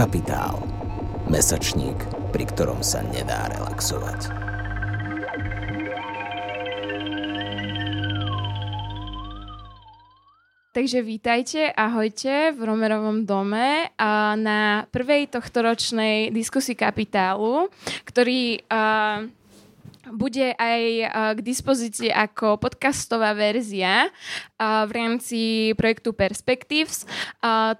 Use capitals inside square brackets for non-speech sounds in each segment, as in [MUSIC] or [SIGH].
Kapitál. Mesačník, pri ktorom sa nedá relaxovať. Takže vítajte, ahojte v Romerovom dome a na prvej tohtoročnej diskusii kapitálu, ktorý uh, bude aj k dispozícii ako podcastová verzia v rámci projektu Perspectives.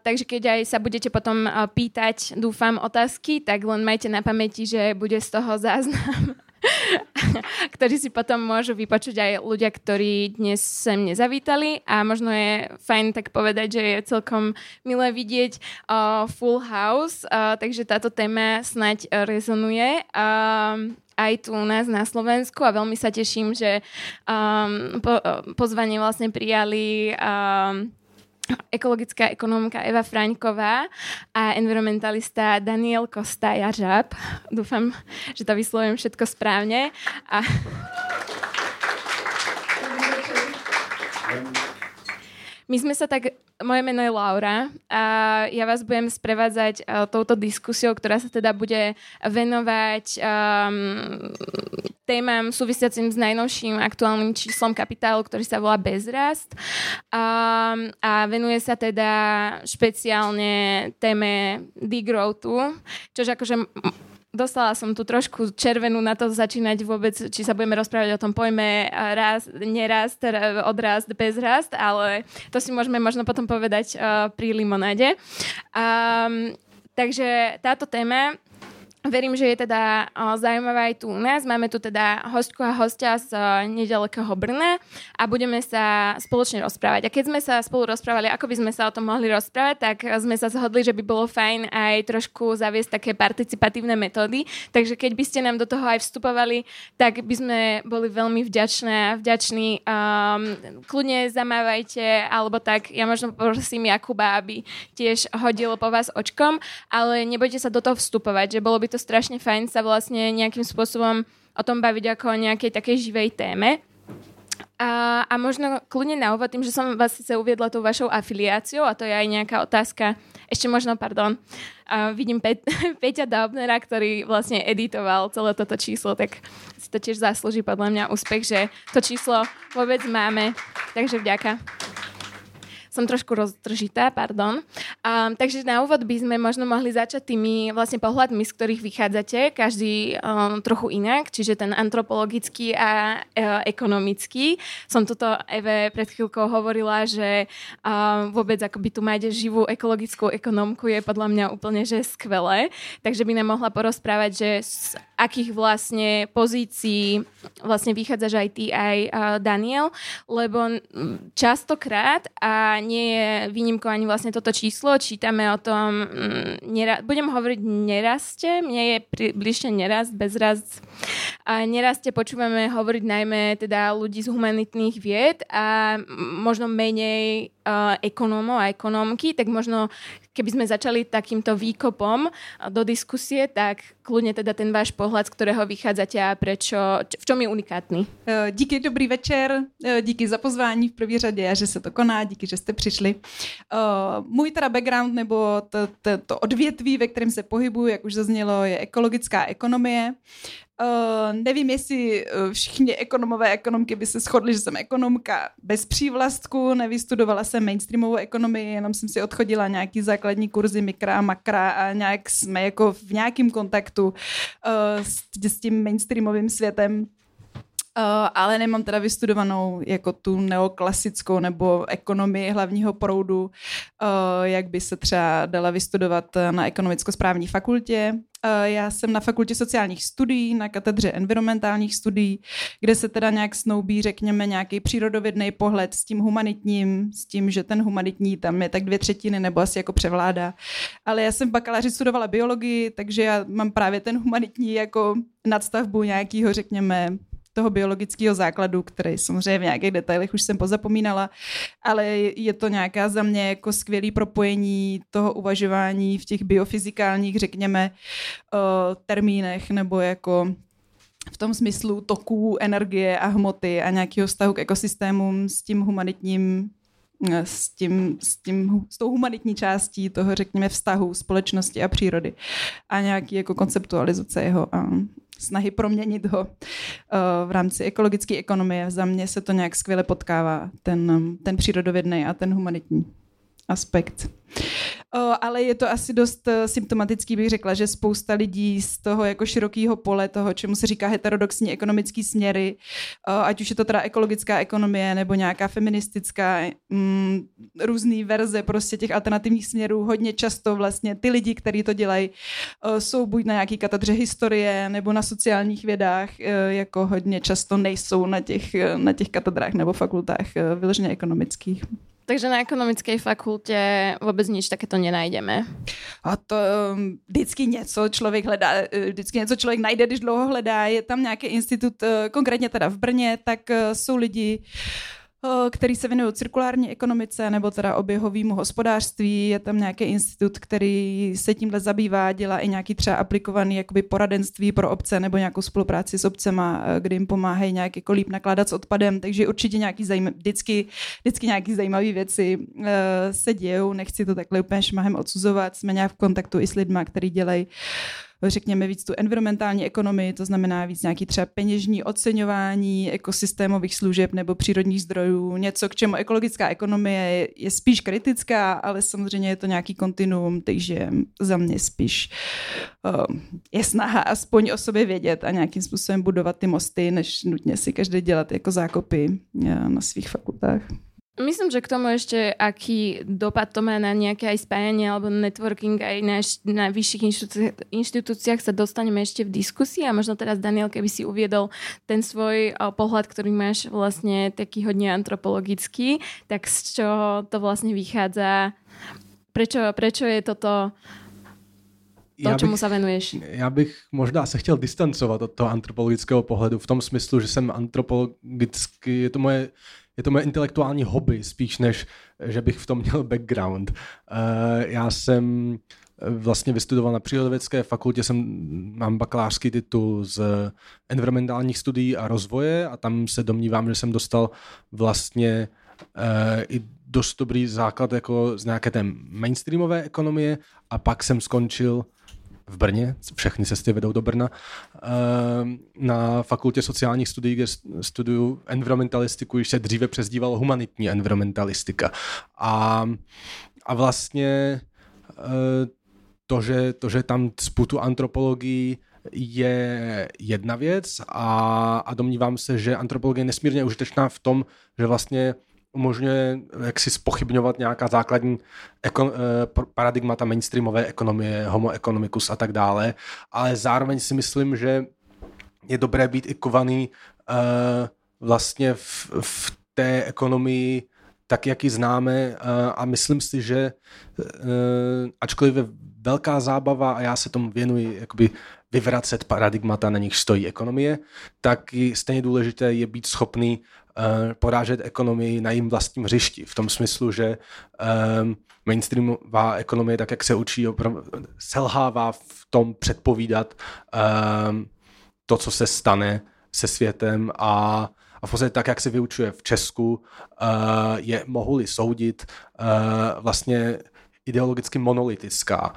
Takže keď aj sa budete potom pýtať, dúfam, otázky, tak len majte na pamäti, že bude z toho záznam [LAUGHS] [LAUGHS] ktorí si potom môžu vypočuť aj ľudia, ktorí dnes sem nezavítali a možno je fajn tak povedať, že je celkom milé vidieť uh, Full House, uh, takže táto téma snať rezonuje. Uh, aj tu u nás na Slovensku a veľmi sa teším, že um, po, pozvanie vlastne prijali um, ekologická ekonomka Eva Fraňková a environmentalista Daniel Kosta Jařab. Dúfam, že to vyslovujem všetko správne. A... My sme sa tak, moje meno je Laura a ja vás budem sprevádzať uh, touto diskusiou, ktorá sa teda bude venovať um, témam súvisiacim s najnovším aktuálnym číslom kapitálu, ktorý sa volá Bezrast. Um, a venuje sa teda špeciálne téme degrowthu, čož akože dostala som tu trošku červenú na to začínať vôbec, či sa budeme rozprávať o tom pojme rast, nerast, odrast, bezrast, ale to si môžeme možno potom povedať uh, pri limonáde. Um, takže táto téma Verím, že je teda o, zaujímavá aj tu u nás. Máme tu teda hostku a hostia z o, nedalekého Brna a budeme sa spoločne rozprávať. A keď sme sa spolu rozprávali, ako by sme sa o tom mohli rozprávať, tak sme sa zhodli, že by bolo fajn aj trošku zaviesť také participatívne metódy. Takže keď by ste nám do toho aj vstupovali, tak by sme boli veľmi vďačné vďační. Um, kľudne zamávajte, alebo tak. Ja možno prosím Jakuba, aby tiež hodil po vás očkom, ale nebojte sa do toho vstupovať, že bolo by to strašne fajn sa vlastne nejakým spôsobom o tom baviť ako o nejakej takej živej téme. A, a možno kľudne na úvod tým, že som vás sice uviedla tou vašou afiliáciou a to je aj nejaká otázka, ešte možno, pardon, a vidím Pe- [LAUGHS] Peťa Daubnera, ktorý vlastne editoval celé toto číslo, tak si to tiež zaslúži podľa mňa úspech, že to číslo vôbec máme. Takže vďaka som trošku roztržitá, pardon. Um, takže na úvod by sme možno mohli začať tými vlastne pohľadmi, z ktorých vychádzate, každý um, trochu inak, čiže ten antropologický a uh, ekonomický. Som tuto Eve pred chvíľkou hovorila, že um, vôbec akoby tu máte živú ekologickú ekonomku je podľa mňa úplne že skvelé, takže by nám mohla porozprávať, že z akých vlastne pozícií vlastne vychádzaš aj ty, aj uh, Daniel, lebo častokrát a nie je výnimkou ani vlastne toto číslo. Čítame o tom, mm, nera- budem hovoriť neraste, mne je bližšie nerast, bezrast. A neraste počúvame hovoriť najmä teda ľudí z humanitných vied a možno menej uh, ekonómov a ekonómky, tak možno keby sme začali takýmto výkopom do diskusie, tak kľudne teda ten váš pohľad, z ktorého vychádzate a prečo, v čom je unikátny. E, díky, dobrý večer, e, díky za pozvání v první řadě že se to koná, díky, že jste přišli. Uh, můj teda background nebo to, to, to odvětví, ve kterém se pohybuju, jak už zaznělo, je ekologická ekonomie. Uh, nevím, jestli uh, všichni ekonomové ekonomky by se shodli, že jsem ekonomka bez přívlastku, nevystudovala jsem mainstreamovou ekonomii, jenom jsem si odchodila nějaký základní kurzy mikra makra a nějak jsme jako v nějakém kontaktu uh, s, s tím mainstreamovým světem Uh, ale nemám teda vystudovanou jako tu neoklasickou nebo ekonomii hlavního proudu, uh, jak by se třeba dala vystudovat na ekonomicko-správní fakultě. Uh, já jsem na fakultě sociálních studií, na katedře environmentálních studií, kde se teda nějak snoubí, řekněme, nějaký přírodovědný pohled s tím humanitním, s tím, že ten humanitní tam je tak dvě třetiny nebo asi jako převládá. Ale já jsem v bakaláři studovala biologii, takže já mám právě ten humanitní jako nadstavbu nějakého, řekněme, toho biologického základu, který samozřejmě v nějakých detailech už jsem pozapomínala, ale je to nějaká za mě jako skvělý propojení toho uvažování v těch biofyzikálních, řekněme, termínech nebo jako v tom smyslu toků, energie a hmoty a nějakého vztahu k ekosystémům s tím humanitním s, tím, s, tím, s tou humanitní částí toho, řekněme, vztahu společnosti a přírody a nějaký jako konceptualizace jeho a snahy proměnit ho uh, v rámci ekologické ekonomie. Za mě se to nějak skvěle potkává, ten, ten přírodovědný a ten humanitní aspekt. O, ale je to asi dost uh, symptomatický, bych řekla, že spousta lidí z toho jako širokého pole, toho, čemu se říká heterodoxní ekonomický směry, o, ať už je to teda ekologická ekonomie nebo nějaká feministická, mm, různé verze prostě těch alternativních směrů, hodně často vlastně ty lidi, kteří to dělají, o, jsou buď na nějaký katedře historie nebo na sociálních vědách, o, jako hodně často nejsou na těch, na těch katedrách nebo fakultách vyloženě ekonomických. Takže na ekonomické fakultě vůbec nič takéto nenajdeme. A to um, vždycky něco člověk hledá, eh, vždycky něco člověk najde, když dlouho hledá. Je tam nějaký institut, eh, konkrétně teda v Brně, tak eh, jsou lidi, který se věnují cirkulární ekonomice nebo teda oběhovému hospodářství. Je tam nějaký institut, který se tímhle zabývá, dělá i nějaký třeba aplikovaný jakoby poradenství pro obce nebo nějakou spolupráci s obcema, kdy jim pomáhají nějak jako líp nakládat s odpadem, takže určitě nějaký zajímavý, vždycky, vždycky nějaký zajímavé věci uh, se dějou, nechci to takhle úplně šmahem odsuzovat, jsme nějak v kontaktu i s lidmi, kteří dělají řekněme, víc tu environmentální ekonomii, to znamená víc nějaký třeba peněžní oceňování ekosystémových služeb nebo přírodních zdrojů, něco, k čemu ekologická ekonomie je, spíš kritická, ale samozřejmě je to nějaký kontinuum, takže za mě spíš uh, je snaha aspoň o sobě vědět a nějakým způsobem budovat ty mosty, než nutně si každý dělat jako zákopy eh, na svých fakultách. Myslím, že k tomu ešte, aký dopad to má na nejaké aj spájanie alebo networking aj na, na vyšších inštitúciách, inštitúciách sa dostaneme ešte v diskusii a možno teraz Daniel, keby si uviedol ten svoj pohľad, ktorý máš vlastne taký hodne antropologický, tak z čoho to vlastne vychádza? Prečo, prečo je toto to, já čemu se venuješ? Já bych možná se chtěl distancovat od toho antropologického pohledu v tom smyslu, že jsem antropologicky, je to moje je to moje intelektuální hobby, spíš než, že bych v tom měl background. Uh, já jsem eh, vlastně vystudoval na přírodovědské fakultě, jsem, mám bakalářský titul z environmentálních studií a rozvoje a tam se domnívám, že jsem dostal vlastně uh, i dost dobrý základ jako z nějaké té mainstreamové ekonomie a pak jsem skončil v Brně, všechny cesty vedou do Brna, ehm, na fakultě sociálních studií, kde studuju environmentalistiku, již se dříve přezdívalo humanitní environmentalistika. A, a vlastně eh, to, že, to, že tam sputu antropologii je jedna věc a, a domnívám se, že antropologie je nesmírně užitečná v tom, že vlastně umožňuje jak si spochybňovat nějaká základní ekon, eh, paradigmata mainstreamové ekonomie, homo economicus a tak dále, ale zároveň si myslím, že je dobré být i kovaný uh, vlastně v, v té ekonomii tak, jak ji známe. Uh, a myslím si, že ačkoliv je velká zábava a já se tomu věnuji jakoby vyvracet paradigmata, na nich stojí ekonomie, tak stejně důležité je být schopný porážet ekonomii na jím vlastním hřišti. V tom smyslu, že um, mainstreamová ekonomie, tak jak se učí, selhává v tom předpovídat um, to, co se stane se světem a a v podstatě tak, jak se vyučuje v Česku, je mohu-li soudit vlastně ideologicky monolitická.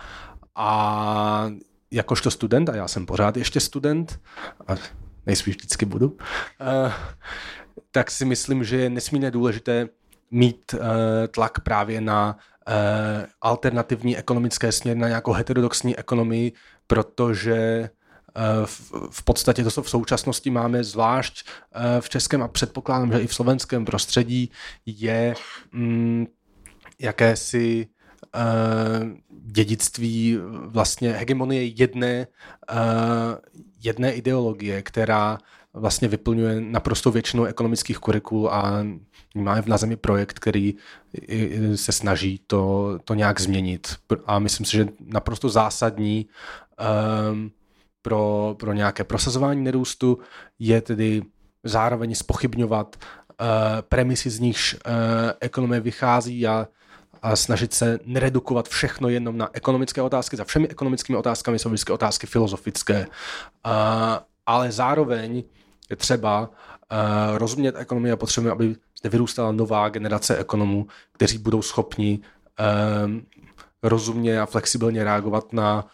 A jakožto student, a já jsem pořád ještě student, a nejspíš vždycky budu, tak si myslím, že je nesmírně důležité mít uh, tlak právě na uh, alternativní ekonomické směry, na nějakou heterodoxní ekonomii, protože v, v podstatě to, co v současnosti máme, zvlášť v českém a předpokládám, že i v slovenském prostředí, je mm, jakési dědictví vlastně hegemonie jedné, jedné ideologie, která vlastně vyplňuje naprosto většinu ekonomických kurikul a máme v na zemi projekt, který se snaží to, to nějak změnit. A myslím si, že naprosto zásadní um, pro, pro nějaké prosazování nerůstu je tedy zároveň spochybňovat uh, premisy, z nichž uh, ekonomie vychází a a snažit se neredukovat všechno jenom na ekonomické otázky. Za všemi ekonomickými otázkami jsou vždycky otázky filozofické, a, ale zároveň je třeba rozumět ekonomii a potřebujeme, aby zde vyrůstala nová generace ekonomů, kteří budou schopni rozumně a flexibilně reagovat na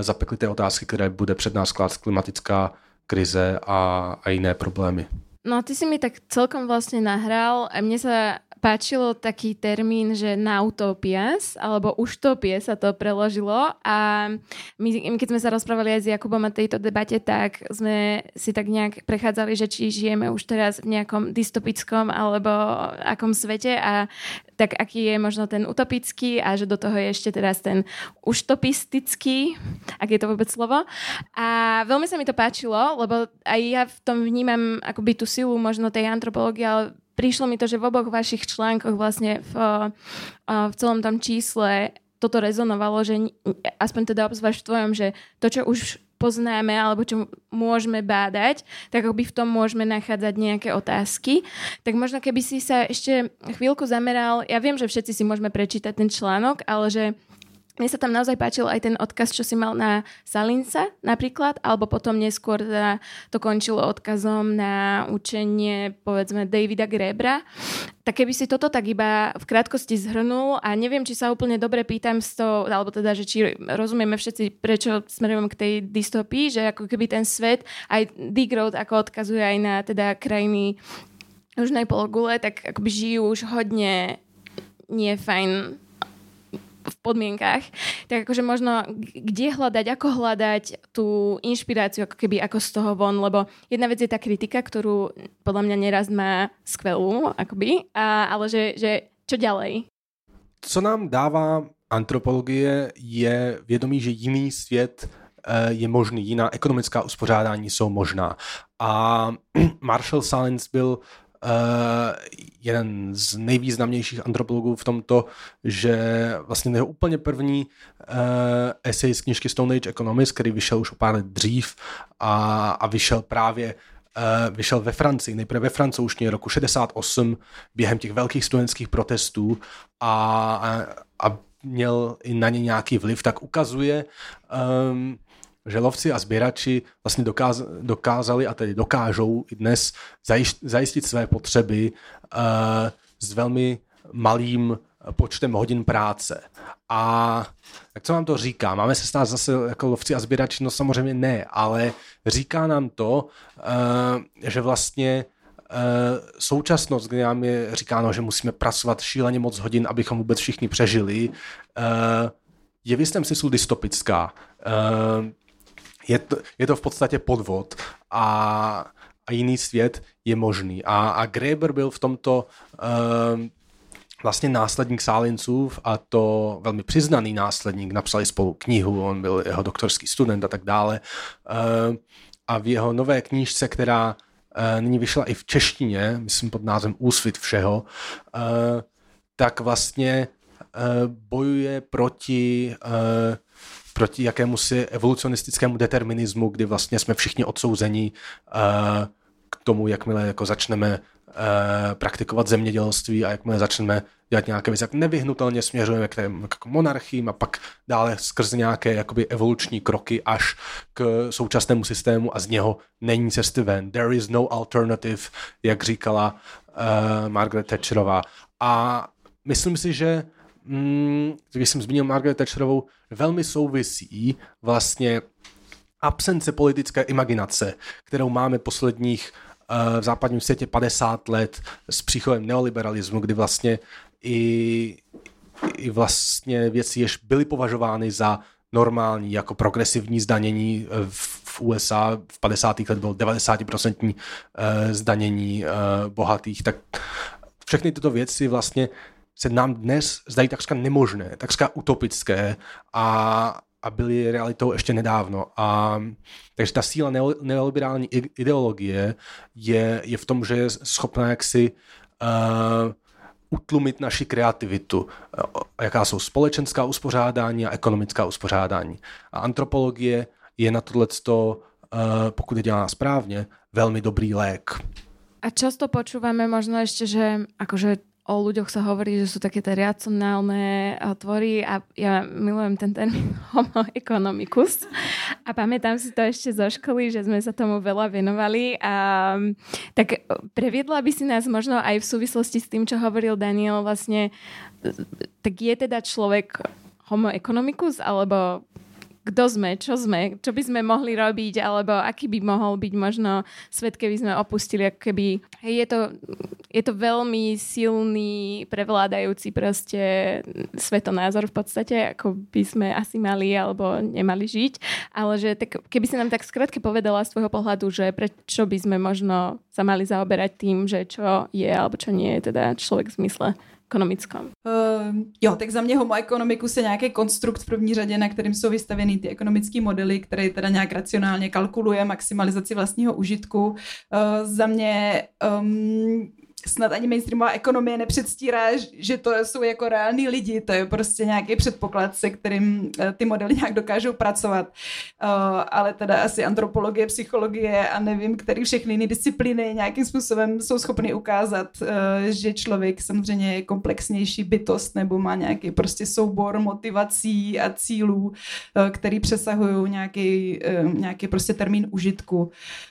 zapeklité otázky, které bude před nás klát klimatická krize a, a jiné problémy. No ty si mi tak celkom vlastne nahral a mne sa páčilo taký termín, že nautopias, alebo uštopie sa to preložilo a my, keď sme sa rozprávali aj s Jakubom o tejto debate, tak sme si tak nejak prechádzali, že či žijeme už teraz v nejakom dystopickom alebo akom svete a tak aký je možno ten utopický a že do toho je ešte teraz ten uštopistický, ak je to vôbec slovo. A veľmi sa mi to páčilo, lebo aj ja v tom vnímam akoby tú silu možno tej antropológie, ale prišlo mi to, že v oboch vašich článkoch vlastne v, v celom tom čísle toto rezonovalo, že aspoň teda obzvlášť v tvojom, že to, čo už poznáme alebo čo môžeme bádať, tak by v tom môžeme nachádzať nejaké otázky. Tak možno keby si sa ešte chvíľku zameral, ja viem, že všetci si môžeme prečítať ten článok, ale že mne sa tam naozaj páčil aj ten odkaz, čo si mal na Salinsa napríklad, alebo potom neskôr teda to končilo odkazom na učenie povedzme Davida Grebra. Tak keby si toto tak iba v krátkosti zhrnul a neviem, či sa úplne dobre pýtam z toho, alebo teda, že či rozumieme všetci, prečo smerujeme k tej dystopii, že ako keby ten svet, aj Road ako odkazuje aj na teda krajiny južnej pologule, tak akoby žijú už hodne nie fajn v podmienkách, tak akože možno kde hľadať, ako hľadať tú inšpiráciu ako keby ako z toho von, lebo jedna vec je tá kritika, ktorú podľa mňa neraz má skvelú, akoby, a, ale že, že čo ďalej? Co nám dává antropologie je vědomí, že jiný svět eh, je možný, jiná ekonomická uspořádání jsou možná. A [CLEARS THROAT] Marshall Salins byl jeden z nejvýznamnějších antropologů v tomto, že vlastně jeho úplně první uh, esej z knižky Stone Age Economics, který vyšel už o pár let dřív a, a vyšel právě uh, vyšel ve Francii, nejprve ve francouzštině roku 68 během těch velkých studentských protestů a, a, a měl i na ně nějaký vliv, tak ukazuje um, že lovci a sběrači vlastně dokáz, dokázali a tedy dokážou i dnes zajistit své potřeby uh, s velmi malým počtem hodin práce. A jak co nám to říká? Máme se stát zase jako lovci a sběrači? No samozřejmě ne, ale říká nám to, uh, že vlastně uh, současnost, kde nám je říkáno, že musíme pracovat šíleně moc hodin, abychom vůbec všichni přežili, je v jistém smyslu dystopická. Uh, je to, je to v podstatě podvod a, a jiný svět je možný. A, a Greber byl v tomto um, vlastně následník Sálinců a to velmi přiznaný následník, napsali spolu knihu, on byl jeho doktorský student a tak dále. Um, a v jeho nové knížce, která uh, nyní vyšla i v češtině, myslím pod názvem Úsvit všeho, uh, tak vlastně uh, bojuje proti uh, proti jakému si evolucionistickému determinismu, kdy vlastně jsme všichni odsouzeni uh, k tomu, jakmile jako začneme uh, praktikovat zemědělství a jakmile začneme dělat nějaké věci, jak nevyhnutelně směřujeme k, tém, k monarchím a pak dále skrz nějaké jakoby evoluční kroky až k současnému systému a z něho není cesty ven. There is no alternative, jak říkala uh, Margaret Thatcherová. A myslím si, že mm, když jsem zmínil Margaret Thatcherovou, velmi souvisí vlastně absence politické imaginace, kterou máme posledních uh, v západním světě 50 let s příchodem neoliberalismu, kdy vlastně i, i vlastně věci, jež byly považovány za normální, jako progresivní zdanění eh, v, v USA v 50. let bylo 90% eh, zdanění bohatých, tak všechny tyto věci vlastně se nám dnes zdají takřka nemožné, takřka utopické a, a byly realitou ještě nedávno. A, takže ta síla neoliberální ideologie je, je v tom, že je schopná jaksi uh, utlumit naši kreativitu, jaká jsou společenská uspořádání a ekonomická uspořádání. A antropologie je na tohleto, uh, pokud je dělána správně, velmi dobrý lék. A často počúvame možno ešte, že akože o ľuďoch sa hovorí, že sú také tie racionálne tvory a ja milujem ten termín [LAUGHS] homo economicus a pamätám si to ešte zo školy, že sme sa tomu veľa venovali a tak previedla by si nás možno aj v súvislosti s tým, čo hovoril Daniel vlastne, tak je teda človek homo economicus alebo kto sme, čo sme, čo by sme mohli robiť, alebo aký by mohol byť možno svet, keby sme opustili, keby je to, je to veľmi silný, prevládajúci proste svetonázor v podstate, ako by sme asi mali alebo nemali žiť, ale že tak, keby si nám tak skrátke povedala z tvojho pohľadu, že prečo by sme možno sa mali zaoberať tým, že čo je alebo čo nie je teda človek v zmysle ekonomickom? Uh, jo, tak za mě homo economicus je nějaký konstrukt v první řadě, na kterým jsou vystaveny ty ekonomické modely, které teda nějak racionálně kalkuluje maximalizaci vlastního užitku. Uh, za mě um, snad ani mainstreamová ekonomie nepředstírá, že to jsou jako reální lidi, to je prostě nějaký předpoklad, se kterým eh, ty modely nějak dokážou pracovat. Uh, ale teda asi antropologie, psychologie a nevím, který všechny jiné disciplíny nějakým způsobem jsou schopny ukázat, uh, že člověk samozřejmě je komplexnější bytost nebo má nějaký prostě soubor motivací a cílů, který přesahují nějaký, nějaký prostě termín užitku.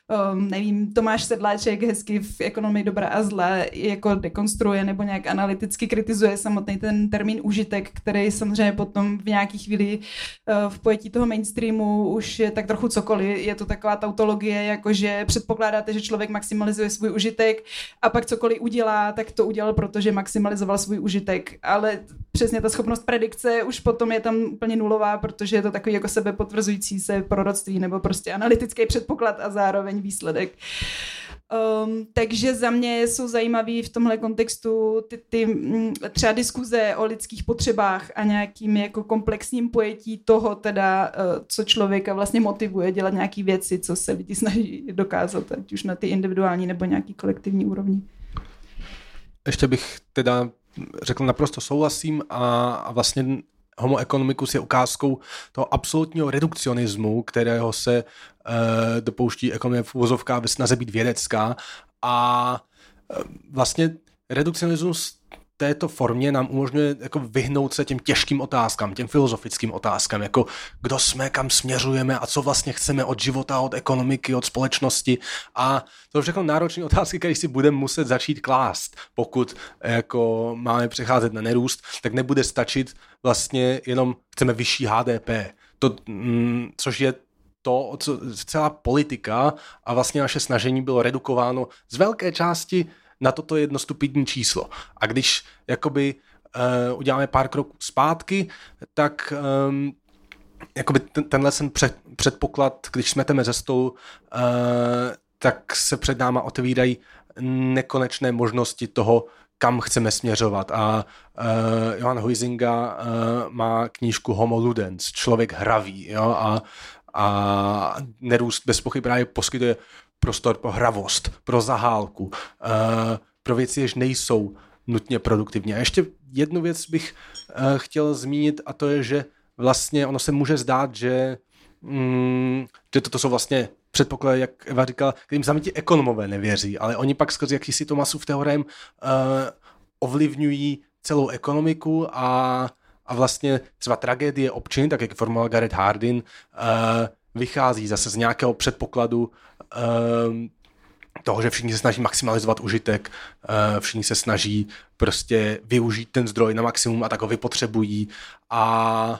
Um, nevím, Tomáš Sedláček hezky v ekonomii dobra a zla jako dekonstruuje nebo nějak analyticky kritizuje samotný ten termín užitek, který samozřejmě potom v nějaký chvíli eh, v pojetí toho mainstreamu už je tak trochu cokoliv. Je to taková tautologie, jako že předpokládáte, že člověk maximalizuje svůj užitek a pak cokoliv udělá, tak to udělal, protože maximalizoval svůj užitek. Ale přesně ta schopnost predikce už potom je tam úplně nulová, protože je to takový jako sebepotvrzující se proroctví nebo prostě analytický předpoklad a zároveň výsledek. Um, takže za mě jsou zajímavý v tomhle kontextu ty, ty mm, třeba diskuze o lidských potřebách a nějakým jako komplexním pojetí toho teda, uh, co člověka vlastně motivuje dělat nějaké věci, co se lidi snaží dokázat, ať už na ty individuální nebo nějaký kolektivní úrovni. Ještě bych teda řekl naprosto souhlasím a, a vlastně Homo economicus je ukázkou toho absolutního redukcionismu, kterého se dopouští ekonomie v úvozovkách ve snaze být vědecká a e, vlastně redukcionismus této formě nám umožňuje jako vyhnout se těm těžkým otázkám, těm filozofickým otázkám, jako kdo jsme, kam směřujeme a co vlastně chceme od života, od ekonomiky, od společnosti. A to všechno náročné otázky, které si budeme muset začít klást, pokud jako máme přecházet na nerůst, tak nebude stačit vlastně jenom chceme vyšší HDP. To, mm, což je to, co celá politika a vlastně naše snažení bylo redukováno z velké části na toto jednostupidní číslo. A když jakoby uh, uděláme pár kroků zpátky, tak um, jakoby ten, tenhle ten před, předpoklad, když smeteme ze stolu, uh, tak se před náma otevírají nekonečné možnosti toho, kam chceme směřovat. A uh, Johan Huizinga uh, má knížku Homo Ludens, člověk hravý, jo, a, a nerůst bez pochyb právě poskytuje prostor pro hravost, pro zahálku, eh, pro věci, jež nejsou nutně produktivní. A ještě jednu věc bych eh, chtěl zmínit a to je, že vlastně ono se může zdát, že, mm, že toto jsou vlastně předpoklady, jak Eva říkala, kterým sami ti ekonomové nevěří, ale oni pak skrze jakýsi Tomasův teorem uh, ovlivňují celou ekonomiku a, a vlastně třeba tragédie občin, tak jak formuloval Gareth Hardin, uh, vychází zase z nějakého předpokladu um, toho, že všichni se snaží maximalizovat užitek, uh, všichni se snaží prostě využít ten zdroj na maximum a tak ho vypotřebují a,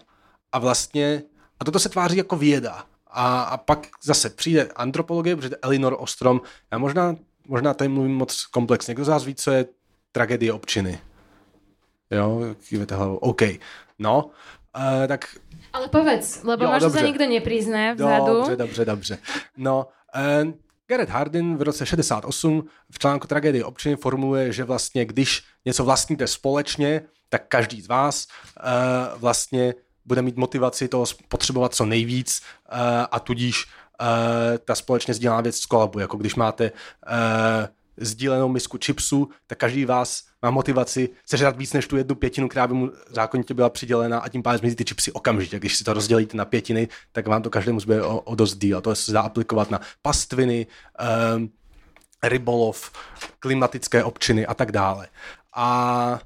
a vlastně, a toto se tváří jako věda. A, a pak zase přijde antropologie, protože Elinor Ostrom, já možná, možná tady mluvím moc komplexně, kdo z vás ví, co je tragédie občiny? Jo, kývete hlavou. OK. No, uh, tak ale povedz, lebo jo, možno sa nikto neprizná vzadu. Dobře, dobře, dobře. No, uh, Gareth Hardin v roce 68 v článku Tragédie občiny formuluje, že vlastně když něco vlastníte společně, tak každý z vás uh, vlastně bude mít motivaci toho potřebovat co nejvíc uh, a tudíž uh, ta společně sdílená věc skolabuje. Jako když máte uh, sdílenou misku chipsů, tak každý vás má motivaci sežrat víc než tu jednu pětinu, která by mu zákonitě byla přidělena a tím pádem zmizí ty chipsy okamžitě. Když si to rozdělíte na pětiny, tak vám to každému zbude o, o dost díl. A to se dá aplikovat na pastviny, um, rybolov, klimatické občiny a tak dále. A,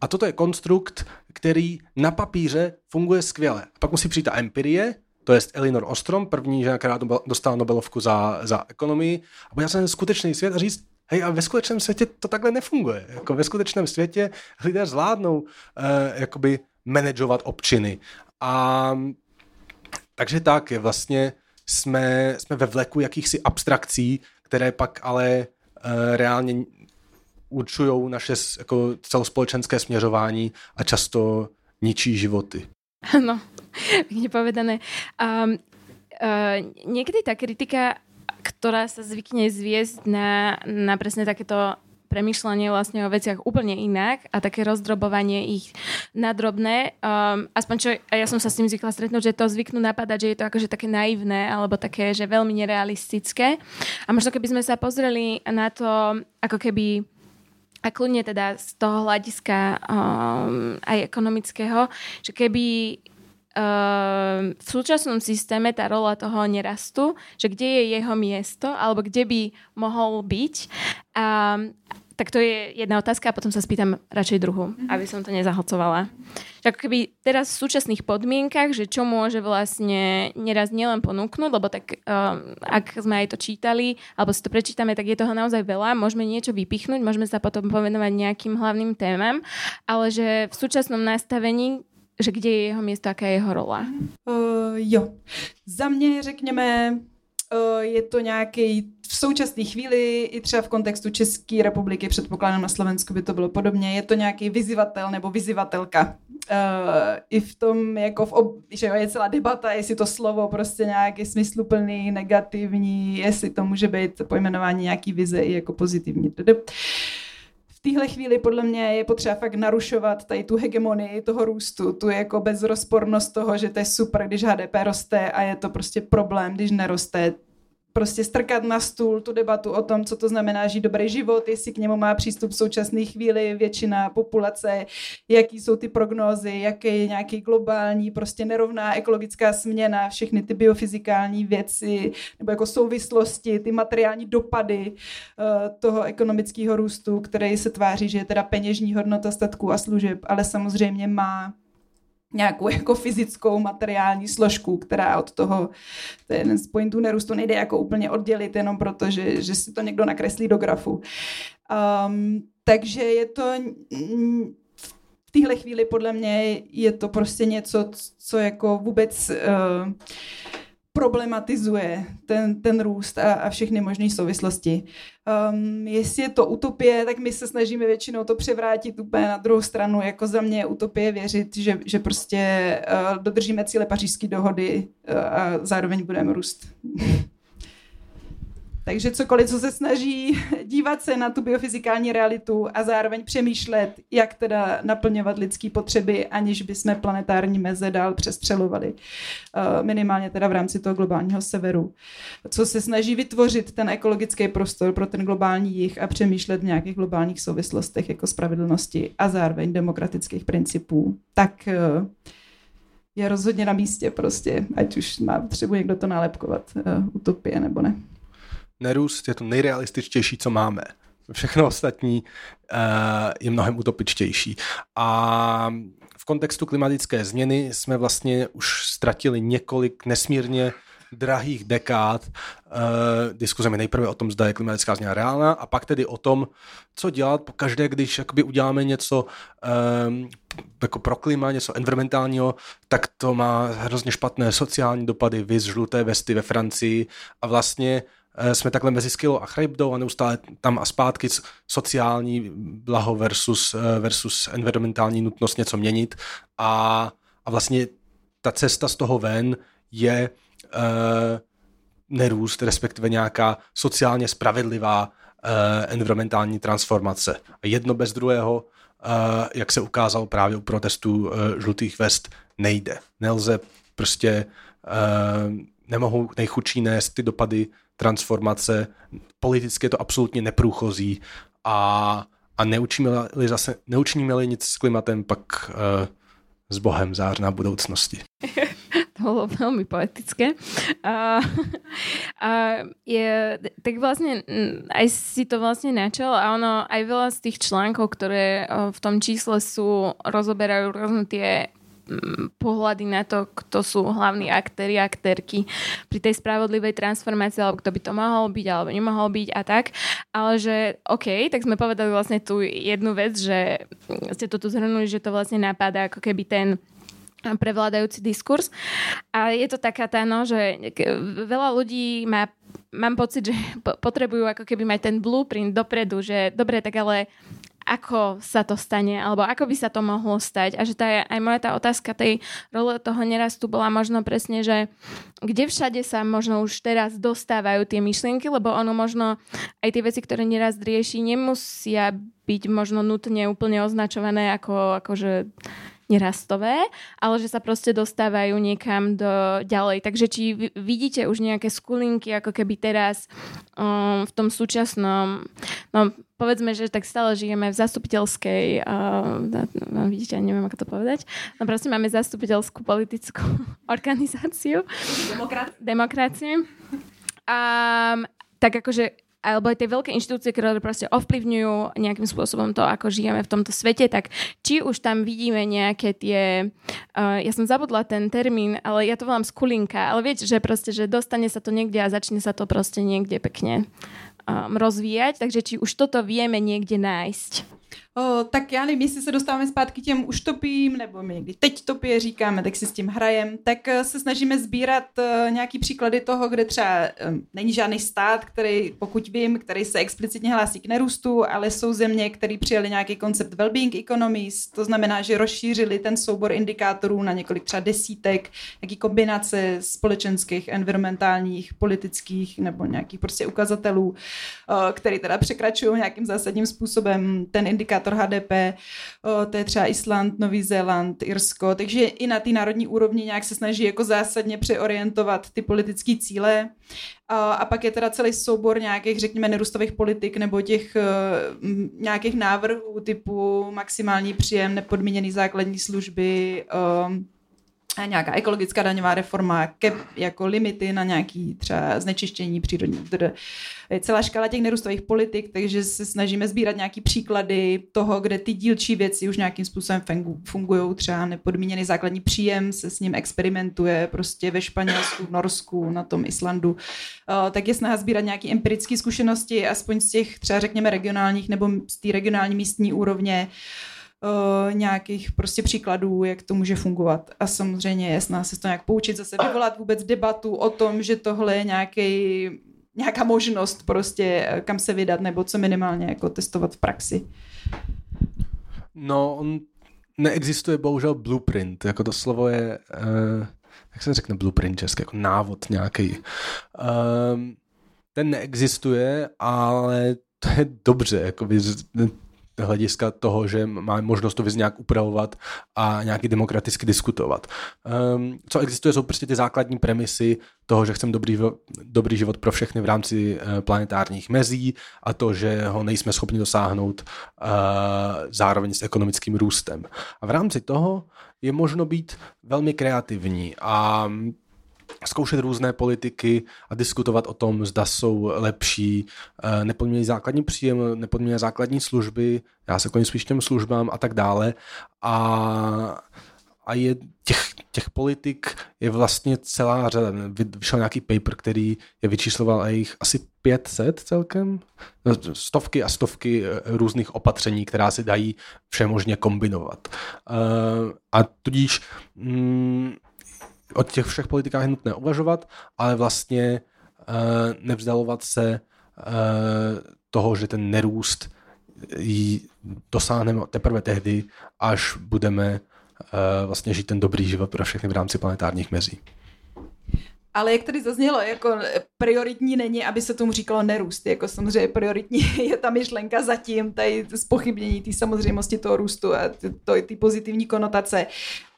a toto je konstrukt, který na papíře funguje skvěle. Pak musí přijít ta empirie, to je Elinor Ostrom, první žena, která dostala Nobelovku za, za ekonomii, a podívat se na skutečný svět a říct, hej, a ve skutečném světě to takhle nefunguje. Jako ve skutečném světě lidé zvládnou uh, jakoby manažovat občiny. A takže tak, je vlastně jsme, jsme ve vleku jakýchsi abstrakcí, které pak ale uh, reálně určují naše jako celospolečenské směřování a často ničí životy. [LAUGHS] No, [LAUGHS] pekne povedané. Um, uh, niekedy tá kritika, ktorá sa zvykne zviesť na, na presne takéto premýšľanie vlastne o veciach úplne inak a také rozdrobovanie ich na drobné. Um, aspoň čo, a ja som sa s tým zvykla stretnúť, že to zvyknú napadať, že je to akože také naivné alebo také, že veľmi nerealistické. A možno keby sme sa pozreli na to ako keby a kľudne teda z toho hľadiska um, aj ekonomického, že keby v súčasnom systéme tá rola toho nerastu, že kde je jeho miesto, alebo kde by mohol byť. Um, tak to je jedna otázka a potom sa spýtam radšej druhú, mm-hmm. aby som to nezahlcovala. Ako keby teraz v súčasných podmienkach, že čo môže vlastne neraz nielen ponúknuť, lebo tak um, ak sme aj to čítali, alebo si to prečítame, tak je toho naozaj veľa, môžeme niečo vypichnúť, môžeme sa potom povenovať nejakým hlavným témam, ale že v súčasnom nastavení že kde je jeho miesto, aká je jeho rola? Uh, jo. Za mě, řekněme, uh, je to nějaký v současné chvíli, i třeba v kontextu České republiky, předpokládám na Slovensku by to bylo podobně, je to nějaký vyzivatel nebo vyzivatelka. Uh, I v tom, jako v ob, že jo, je celá debata, jestli to slovo prostě nějaký smysluplný, negativní, jestli to může být pojmenování nějaký vize i jako pozitivní. Téhle chvíli podle mě je potřeba fakt narušovat tady tu hegemonii toho růstu, tu jako bezrozpornost toho, že to je super, když HDP roste a je to prostě problém, když neroste prostě strkat na stůl tu debatu o tom, co to znamená žít dobrý život, jestli k němu má přístup v současné chvíli většina populace, jaký jsou ty prognózy, jaký je nějaký globální, prostě nerovná ekologická směna, všechny ty biofyzikální věci, nebo jako souvislosti, ty materiální dopady uh, toho ekonomického růstu, který se tváří, že je teda peněžní hodnota statků a služeb, ale samozřejmě má nějakou [LAUGHS] jako fyzickou materiální složku, která od toho, to je jeden z pointů nerůstu, nejde jako úplně oddělit jenom proto, že, že si to někdo nakreslí do grafu. Um, takže je to v téhle chvíli podle mě je to prostě něco, co jako vůbec uh, problematizuje ten, ten růst a, a všechny možné souvislosti. Um, jestli je to utopie, tak my se snažíme většinou to převrátit úplně na druhou stranu. Jako za mě utopie věřit, že, že prostě uh, dodržíme cíle pařížské dohody uh, a zároveň budeme růst. [LAUGHS] Takže cokoliv, co se snaží dívat se na tu biofyzikální realitu a zároveň přemýšlet, jak teda naplňovat lidské potřeby, aniž by jsme planetární meze dál přestřelovali. Eh, minimálně teda v rámci toho globálního severu. Co se snaží vytvořit ten ekologický prostor pro ten globální jich a přemýšlet v nějakých globálních souvislostech jako spravedlnosti a zároveň demokratických principů. Tak eh, je rozhodně na místě prostě, ať už má potřebu někdo to nálepkovat, uh, utopie nebo ne nerůst je to nejrealističtější, co máme. Všechno ostatní uh, je mnohem utopičtější. A v kontextu klimatické změny jsme vlastně už ztratili několik nesmírně drahých dekád uh, diskuzemi nejprve o tom, zda je klimatická změna reálná a pak tedy o tom, co dělat po každé, když jakoby uděláme něco um, jako pro klima, něco environmentálního, tak to má hrozně špatné sociální dopady, vys žluté vesty ve Francii a vlastně Eh, jsme takhle mezi skillou a chryptou a neustále tam a zpátky sociální blaho versus, eh, versus environmentální nutnost něco měnit a, a vlastně ta cesta z toho ven je uh, nerůst, respektive nějaká sociálně spravedlivá uh, environmentální transformace. Jedno bez druhého, uh, jak se ukázalo právě u protestů uh, žlutých vest, nejde. Nelze prostě, uh, nemohou nejchudší nést ty dopady transformace. Politicky je to absolutně neprůchozí a, a neučíme-li zase, neučíme-li nic s klimatem, pak uh, s Bohem zářná budoucnosti. [LAUGHS] to bolo veľmi poetické. A, a je, tak vlastne aj si to vlastne načal a ono aj veľa z tých článkov, ktoré v tom čísle sú, rozoberajú rôzne tie pohľady na to, kto sú hlavní aktéri a aktérky pri tej spravodlivej transformácii, alebo kto by to mohol byť, alebo nemohol byť a tak. Ale že OK, tak sme povedali vlastne tú jednu vec, že ste to tu zhrnuli, že to vlastne napadá ako keby ten prevládajúci diskurs. A je to taká tá, no, že veľa ľudí má mám pocit, že [LAUGHS] potrebujú ako keby mať ten blueprint dopredu, že dobre, tak ale ako sa to stane, alebo ako by sa to mohlo stať. A že tá aj moja tá otázka tej role toho nerastu bola možno presne, že kde všade sa možno už teraz dostávajú tie myšlienky, lebo ono možno aj tie veci, ktoré nerast rieši, nemusia byť možno nutne úplne označované ako, akože nerastové, ale že sa proste dostávajú niekam do ďalej. Takže či vidíte už nejaké skulinky, ako keby teraz um, v tom súčasnom, no povedzme, že tak stále žijeme v zastupiteľskej, uh, vidíte, neviem, ako to povedať, no proste máme zastupiteľskú politickú [LAUGHS] organizáciu. Demokrat. Demokracie. Um, tak akože alebo tie veľké inštitúcie, ktoré proste ovplyvňujú nejakým spôsobom to, ako žijeme v tomto svete, tak či už tam vidíme nejaké tie, uh, ja som zabudla ten termín, ale ja to volám skulinka, ale viete, že proste, že dostane sa to niekde a začne sa to proste niekde pekne um, rozvíjať, takže či už toto vieme niekde nájsť. O, tak já nevím, jestli se dostáváme zpátky těm už topím, nebo my někdy teď topě říkáme, tak si s tím hrajem, tak eh, se snažíme sbírat uh, nějaký příklady toho, kde třeba um, není žádný stát, který, pokud vím, který se explicitně hlásí k nerůstu, ale jsou země, které přijali nějaký koncept well-being economies, to znamená, že rozšířili ten soubor indikátorů na několik třeba desítek, jaký kombinace společenských, environmentálních, politických nebo nějakých prostě ukazatelů, který teda překračují nějakým zásadním způsobem ten indikátor indikátor HDP, to je třeba Island, Nový Zéland, Irsko, takže i na té národní úrovni nějak se snaží jako zásadně přeorientovat ty politické cíle. A pak je teda celý soubor nějakých, řekněme, nerůstových politik nebo těch uh, nějakých návrhů typu maximální příjem, nepodmíněný základní služby, uh, nějaká ekologická daňová reforma, cap, jako limity na nějaký třeba znečištění přírodní. Celá škála těch nerůstových politik, takže se snažíme sbírat nějaký příklady toho, kde ty dílčí věci už nějakým způsobem fungují. Třeba nepodmíněný základní příjem se s ním experimentuje prostě ve Španělsku, v Norsku, na tom Islandu. Tak je snaha sbírat nějaké empirické zkušenosti, aspoň z těch třeba řekněme regionálních nebo z té regionální místní úrovně uh, nějakých prostě příkladů, jak to může fungovat. A samozřejmě je snaha se to nějak poučit, zase vyvolat vůbec debatu o tom, že tohle je nějaký, nějaká možnost prostě, eh, kam se vydat, nebo co minimálně jako testovat v praxi. No, on neexistuje bohužel blueprint, jako to slovo je, uh, jak se řekne blueprint česky, jako návod nějaký. Um, ten neexistuje, ale to je dobře, jako hlediska toho, že máme možnost to nějak upravovat a nějaký demokraticky diskutovat. Um, co existuje, jsou prostě ty základní premisy toho, že chceme dobrý, dobrý život pro všechny v rámci uh, planetárních mezí a to, že ho nejsme schopni dosáhnout uh, zároveň s ekonomickým růstem. A v rámci toho je možno být velmi kreativní a zkoušet různé politiky a diskutovat o tom, zda jsou lepší eh, nepodmíněný základní příjem, nepodmíněné základní služby, já se kloním spíš těm službám a tak dále. A, a je těch, těch politik je vlastně celá řada. Vyšel nějaký paper, který je vyčísloval a jich asi 500 celkem. No, stovky a stovky eh, různých opatření, která se dají všemožně kombinovat. Eh, a tudíž mm, o těch všech politikách je nutné uvažovat, ale vlastně uh, nevzdalovat se uh, toho, že ten nerůst dosáhneme teprve tehdy, až budeme vlastně žít ten dobrý život pro všechny v rámci planetárních mezí. Ale jak tady zaznělo, jako prioritní není, aby se tomu říkalo nerůst. Jako samozřejmě prioritní [LAUGHS] je ta myšlenka zatím, tady spochybnění té samozřejmosti toho růstu a ty, ty pozitivní konotace.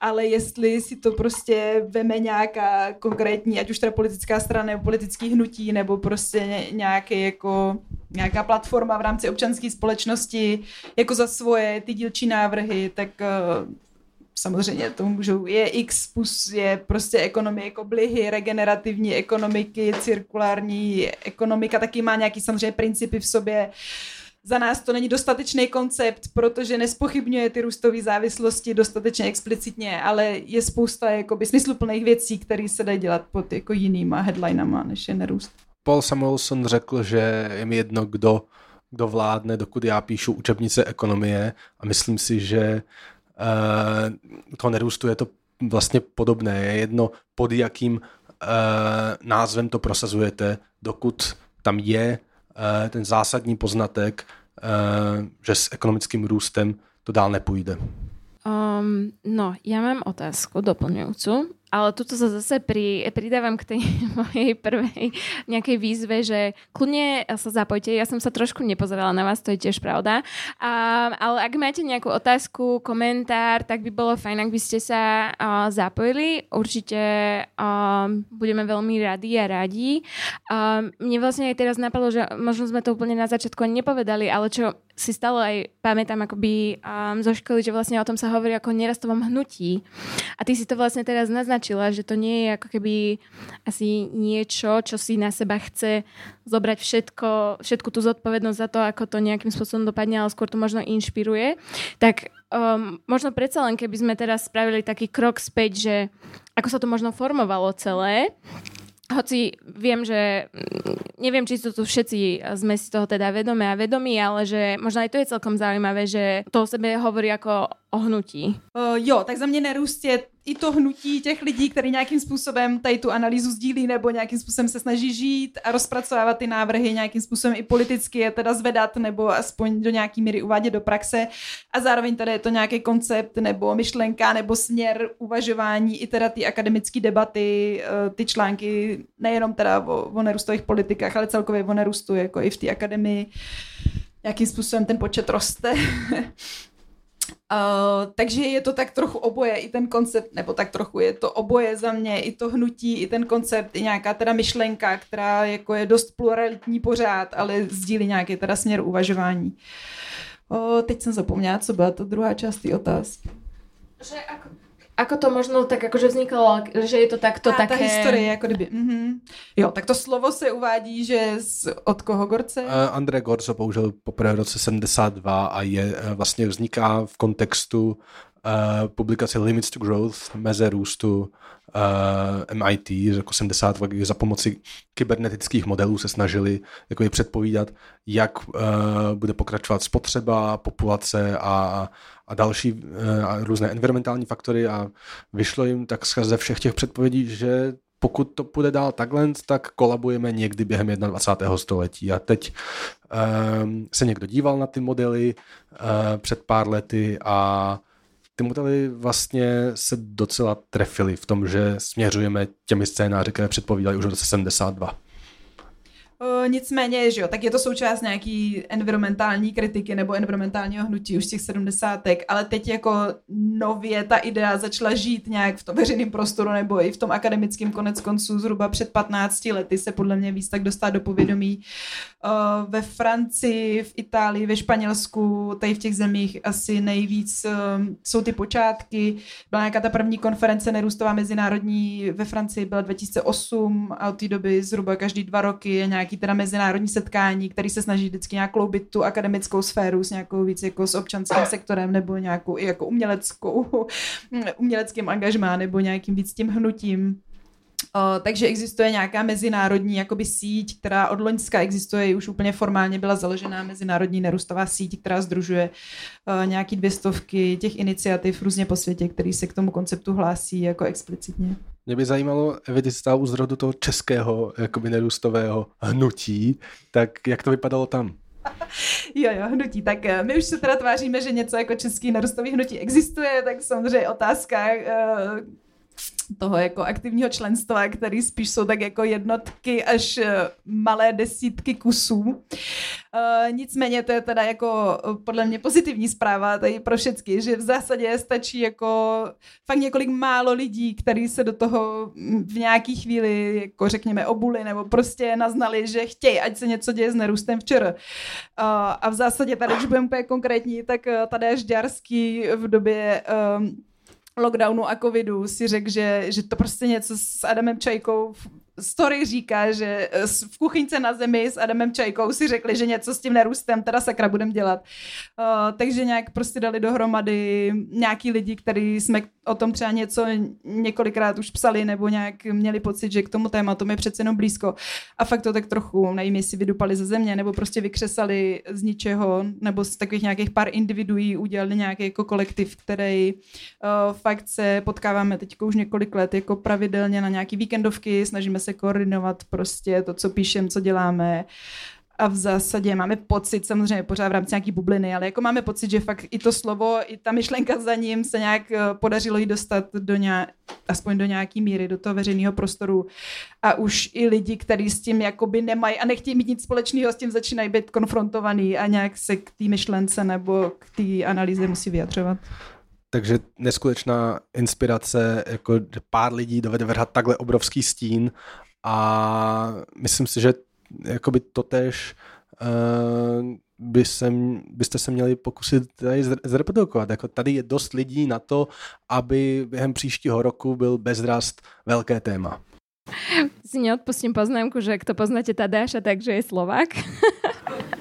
Ale jestli si to prostě veme nějaká konkrétní, ať už teda politická strana nebo politický hnutí, nebo prostě nějaký jako, nějaká platforma v rámci občanské společnosti jako za svoje ty dílčí návrhy, tak samozřejmě to můžou, je x plus, je prostě ekonomie jako blihy, regenerativní ekonomiky, cirkulární ekonomika, taky má nějaký samozřejmě principy v sobě, za nás to není dostatečný koncept, protože nespochybňuje ty růstové závislosti dostatečně explicitně, ale je spousta jakoby, smysluplných věcí, které se dají dělat pod jako jinýma headlinama, než je nerůst. Paul Samuelson řekl, že je mi jedno, kdo, kdo vládne, dokud já píšu učebnice ekonomie a myslím si, že uh, toho nerůstu je to vlastně podobné. Je jedno, pod jakým uh, názvem to prosazujete, dokud tam je uh, ten zásadní poznatek, že s ekonomickým růstem to dál nepůjde. Um, no, ja mám otázku doplňujúcu ale tuto sa zase pri, pridávam k tej [LAUGHS] mojej prvej nejakej výzve, že kľudne sa zapojte. Ja som sa trošku nepozerala na vás, to je tiež pravda. A, ale ak máte nejakú otázku, komentár, tak by bolo fajn, ak by ste sa uh, zapojili. Určite uh, budeme veľmi radi a radi. Uh, mne vlastne aj teraz napadlo, že možno sme to úplne na začiatku ani nepovedali, ale čo si stále aj pamätám akoby um, zo školy, že vlastne o tom sa hovorí ako nerastovom hnutí. A ty si to vlastne teraz naznačila, že to nie je ako keby asi niečo, čo si na seba chce zobrať všetko, všetku tú zodpovednosť za to, ako to nejakým spôsobom dopadne, ale skôr to možno inšpiruje. Tak um, možno predsa len, keby sme teraz spravili taký krok späť, že ako sa to možno formovalo celé, hoci viem, že mm, neviem, či sú tu všetci sme si toho teda vedomé a vedomí, ale že možno aj to je celkom zaujímavé, že to o sebe hovorí ako o hnutí. Uh, jo, tak za mě nerůst je i to hnutí těch lidí, který nějakým způsobem tady tu analýzu sdílí nebo nějakým způsobem se snaží žít a rozpracovávat ty návrhy nějakým způsobem i politicky je teda zvedat nebo aspoň do nějaký míry uvádět do praxe a zároveň tady je to nějaký koncept nebo myšlenka nebo směr uvažování i teda ty akademické debaty, eh, ty články nejenom teda o, o nerůstových politikách, ale celkově o nerůstu jako i v té akademii jakým způsobem ten počet roste. [LAUGHS] Uh, takže je to tak trochu oboje, i ten koncept, nebo tak trochu je to oboje za mě, i to hnutí, i ten koncept, i nějaká teda myšlenka, která jako je dost pluralitní pořád, ale sdílí nějaký teda směr uvažování. Uh, teď jsem zapomněla, co byla to druhá část té otázky. Že ako Ako to možno tak akože vzniklo, že je to takto a, také... ta historie, jako kdyby. Mm-hmm. Jo, tak to slovo se uvádí, že z, od koho Gorce? Uh, André Gorce použil poprvé v roce 72 a je uh, vlastně vzniká v kontextu uh, publikace Limits to Growth, meze růstu uh, eh, MIT z roku 70, kdy za pomoci kybernetických modelů se snažili jako předpovídat, jak uh, bude pokračovat spotřeba, populace a, a další uh, a různé environmentální faktory a vyšlo jim tak ze všech těch předpovědí, že pokud to půjde dál takhle, tak kolabujeme někdy během 21. století. A teď um, se někdo díval na ty modely uh, před pár lety a ty modely vlastně se docela trefily v tom, že směřujeme těmi scénáři, které předpovídali už v roce 72. O, nicméně, že jo, tak je to součást nějaký environmentální kritiky nebo environmentálního hnutí už těch sedmdesátek, ale teď jako nově ta idea začala žít nějak v tom veřejném prostoru nebo i v tom akademickém konec konců zhruba před 15 lety se podle mě víc tak dostat do povědomí. O, ve Francii, v Itálii, ve Španělsku, tady v těch zemích asi nejvíc um, jsou ty počátky. Byla nějaká ta první konference nerůstová mezinárodní ve Francii, byla 2008 a od té doby zhruba každý dva roky je nějaký nějaký teda mezinárodní setkání, který se snaží vždycky nějak kloubit tu akademickou sféru s nějakou víc jako s občanským sektorem nebo nějakou i jako uměleckou, [LAUGHS] uměleckým angažmá nebo nějakým víc tím hnutím. Uh, takže existuje nějaká mezinárodní jakoby síť, která od Loňska existuje, už úplně formálně byla založená mezinárodní nerůstová síť, která združuje uh, nějaký dvě stovky těch iniciativ různě po světě, který se k tomu konceptu hlásí jako explicitně. Mě by zajímalo, ty stál u zrodu toho českého jakoby nerůstového hnutí, tak jak to vypadalo tam? jo, jo, hnutí. Tak eh, my už se teda tváříme, že něco jako český nerůstový hnutí existuje, tak samozřejmě otázka, toho jako aktivního členstva, který spíš jsou tak jako jednotky až eh, malé desítky kusů. Uh, nicméně to je teda jako eh, podle mě pozitivní zpráva tady pro všechny, že v zásadě stačí jako fakt několik málo lidí, kteří se do toho mm, v nějaký chvíli jako řekněme obuli nebo prostě naznali, že chtějí, ať se něco děje s nerůstem včera. Uh, a v zásadě tady, když budeme úplně konkrétní, tak tady Žďarský v době um, lockdownu a covidu si řekl, že, že to prostě něco s Adamem Čajkou story říká, že eh, v kuchyňce na zemi s Adamem Čajkou si řekli, že něco s tím nerůstem teda sakra budem dělat. Uh, takže nějak prostě dali dohromady nějaký lidi, který jsme o tom třeba něco několikrát už psali nebo nějak měli pocit, že k tomu tématu je přece jenom blízko. A fakt to tak trochu, nevím, jestli vydupali ze země nebo prostě vykřesali z ničeho nebo z takových nějakých pár individuí udělali nějaký jako kolektiv, který uh, fakt se potkáváme teď už několik let jako pravidelně na nějaký víkendovky, snažíme se koordinovat prostě to, co píšem, co děláme a v zásadě máme pocit, samozřejmě pořád v rámci nějaký bubliny, ale jako máme pocit, že fakt i to slovo, i ta myšlenka za ním se nějak eh, podařilo jí dostat do nějak, aspoň do nějaký míry, do toho veřejného prostoru a už i lidi, kteří s tím jakoby nemají a nechtějí mít nic společného, s tím začínají být konfrontovaný a nějak se k té myšlence nebo k té analýze musí vyjadřovat. Takže neskutečná inspirace, jako pár lidí dovede vrhat takhle obrovský stín a myslím si, že jakoby totež uh, by se, byste se měli pokusit tady zreprodukovat. Jako tady je dost lidí na to, aby během příštího roku byl bezrast velké téma. Si neodpustím poznámku, že kto poznáte Tadeáša, takže je Slovák. [LAUGHS]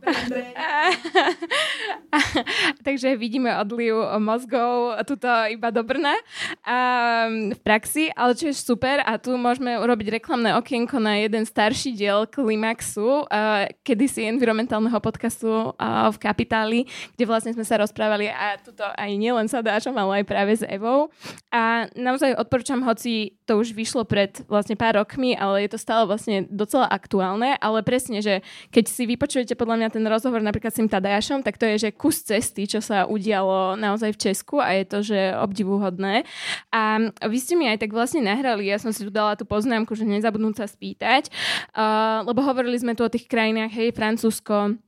[LAUGHS] Takže vidíme odliv mozgov tuto iba do Brna um, v praxi, ale čo je super a tu môžeme urobiť reklamné okienko na jeden starší diel Klimaxu, uh, kedysi environmentálneho podcastu uh, v Kapitáli, kde vlastne sme sa rozprávali a tuto aj nielen sa Dášom, ale aj práve s Evou. A naozaj odporúčam, hoci to už vyšlo pred vlastne pár rokmi, ale je to stále vlastne docela aktuálne, ale presne, že keď si vypočujete podľa mňa ten rozhovor napríklad s tým Tadeášom, tak to je, že kus cesty, čo sa udialo naozaj v Česku a je to, že obdivuhodné. A vy ste mi aj tak vlastne nahrali, ja som si tu dala tú poznámku, že nezabudnúť sa spýtať, uh, lebo hovorili sme tu o tých krajinách, hej, Francúzsko,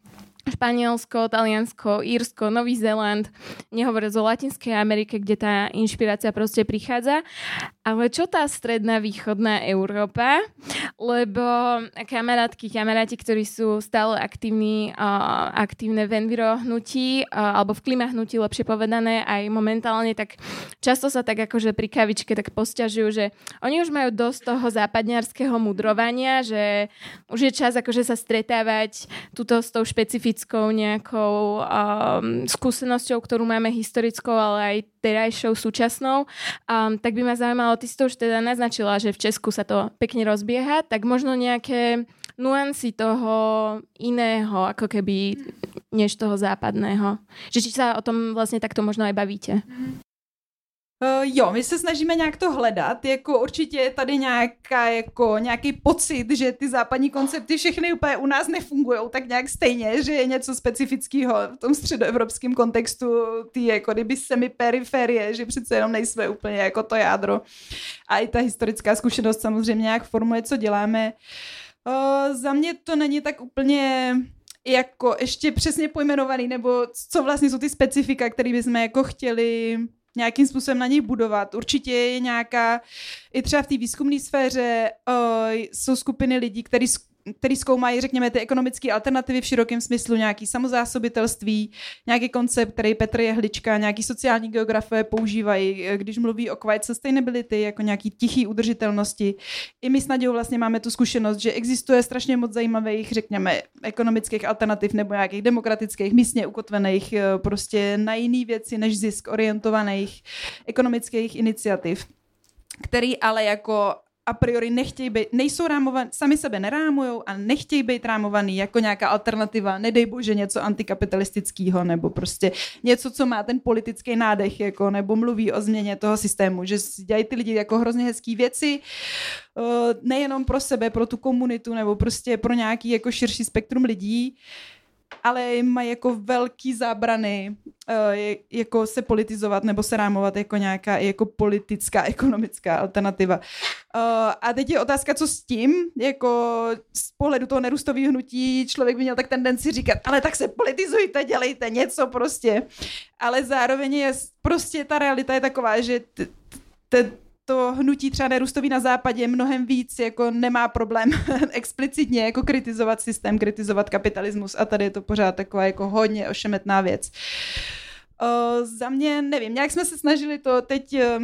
Španielsko, Taliansko, Írsko, Nový Zéland, nehovoriac o Latinskej Amerike, kde tá inšpirácia proste prichádza. Ale čo tá stredná východná Európa? Lebo kamarátky, kamaráti, ktorí sú stále aktívni, uh, aktívne v envirohnutí, uh, alebo v klimahnutí, lepšie povedané, aj momentálne, tak často sa tak akože pri kavičke tak posťažujú, že oni už majú dosť toho západňarského mudrovania, že už je čas akože sa stretávať tuto s tou špecifickou nejakou um, skúsenosťou, ktorú máme historickou, ale aj terajšou, súčasnou, um, tak by ma zaujímalo, ty si to už teda naznačila, že v Česku sa to pekne rozbieha, tak možno nejaké nuancy toho iného, ako keby, než toho západného. Že či sa o tom vlastne takto možno aj bavíte. Uh, jo, my se snažíme nějak to hledat, jako určitě je tady nějaká, jako nějaký pocit, že ty západní koncepty všechny úplně u nás nefungují tak nějak stejně, že je něco specifického v tom středoevropském kontextu, ty jako kdyby semi periferie, že přece jenom nejsme úplně jako to jádro. A i ta historická zkušenost samozřejmě nějak formuje, co děláme. Uh, za mě to není tak úplně jako ještě přesně pojmenovaný, nebo co vlastně jsou ty specifika, které bychom jako chtěli nějakým způsobem na nich budovat. Určitě je nějaká, i třeba v té výzkumné sféře uh, jsou skupiny lidí, kteří který zkoumají, řekněme, ty ekonomické alternativy v širokém smyslu, nějaký samozásobitelství, nějaký koncept, který Petr Jehlička, nějaký sociální geografové používají, když mluví o quiet sustainability, jako nějaký tichý udržitelnosti. I my s Nadějou vlastně máme tu zkušenost, že existuje strašně moc zajímavých, řekněme, ekonomických alternativ nebo nějakých demokratických, místně ukotvených, eh, prostě na jiné věci než zisk orientovaných ekonomických iniciativ který ale jako a priori nechtějí být, nejsou rámovaný, sami sebe nerámujou a nechtějí být rámovaný jako nějaká alternativa, nedej bože něco antikapitalistického nebo prostě něco, co má ten politický nádech, jako, nebo mluví o změně toho systému, že dělají ty lidi jako hrozně hezký věci, eh, nejenom pro sebe, pro tu komunitu nebo prostě pro nějaký jako širší spektrum lidí, ale mají jako velký zábrany uh, jako se politizovat nebo se rámovat jako nějaká jako politická, [LAUGHS] ekonomická alternativa. Uh, a teď je otázka, co s tím, jako z pohledu toho nerůstového hnutí člověk by měl tak tendenci říkat, ale tak se politizujte, dělejte něco prostě. Ale zároveň je prostě ta realita je taková, že to hnutí třeba nerůstový na západě mnohem víc jako nemá problém [LAUGHS] explicitně jako kritizovat systém, kritizovat kapitalismus a tady je to pořád taková jako hodně ošemetná věc. Uh, za mě, nevím, nějak jsme se snažili to teď... Uh,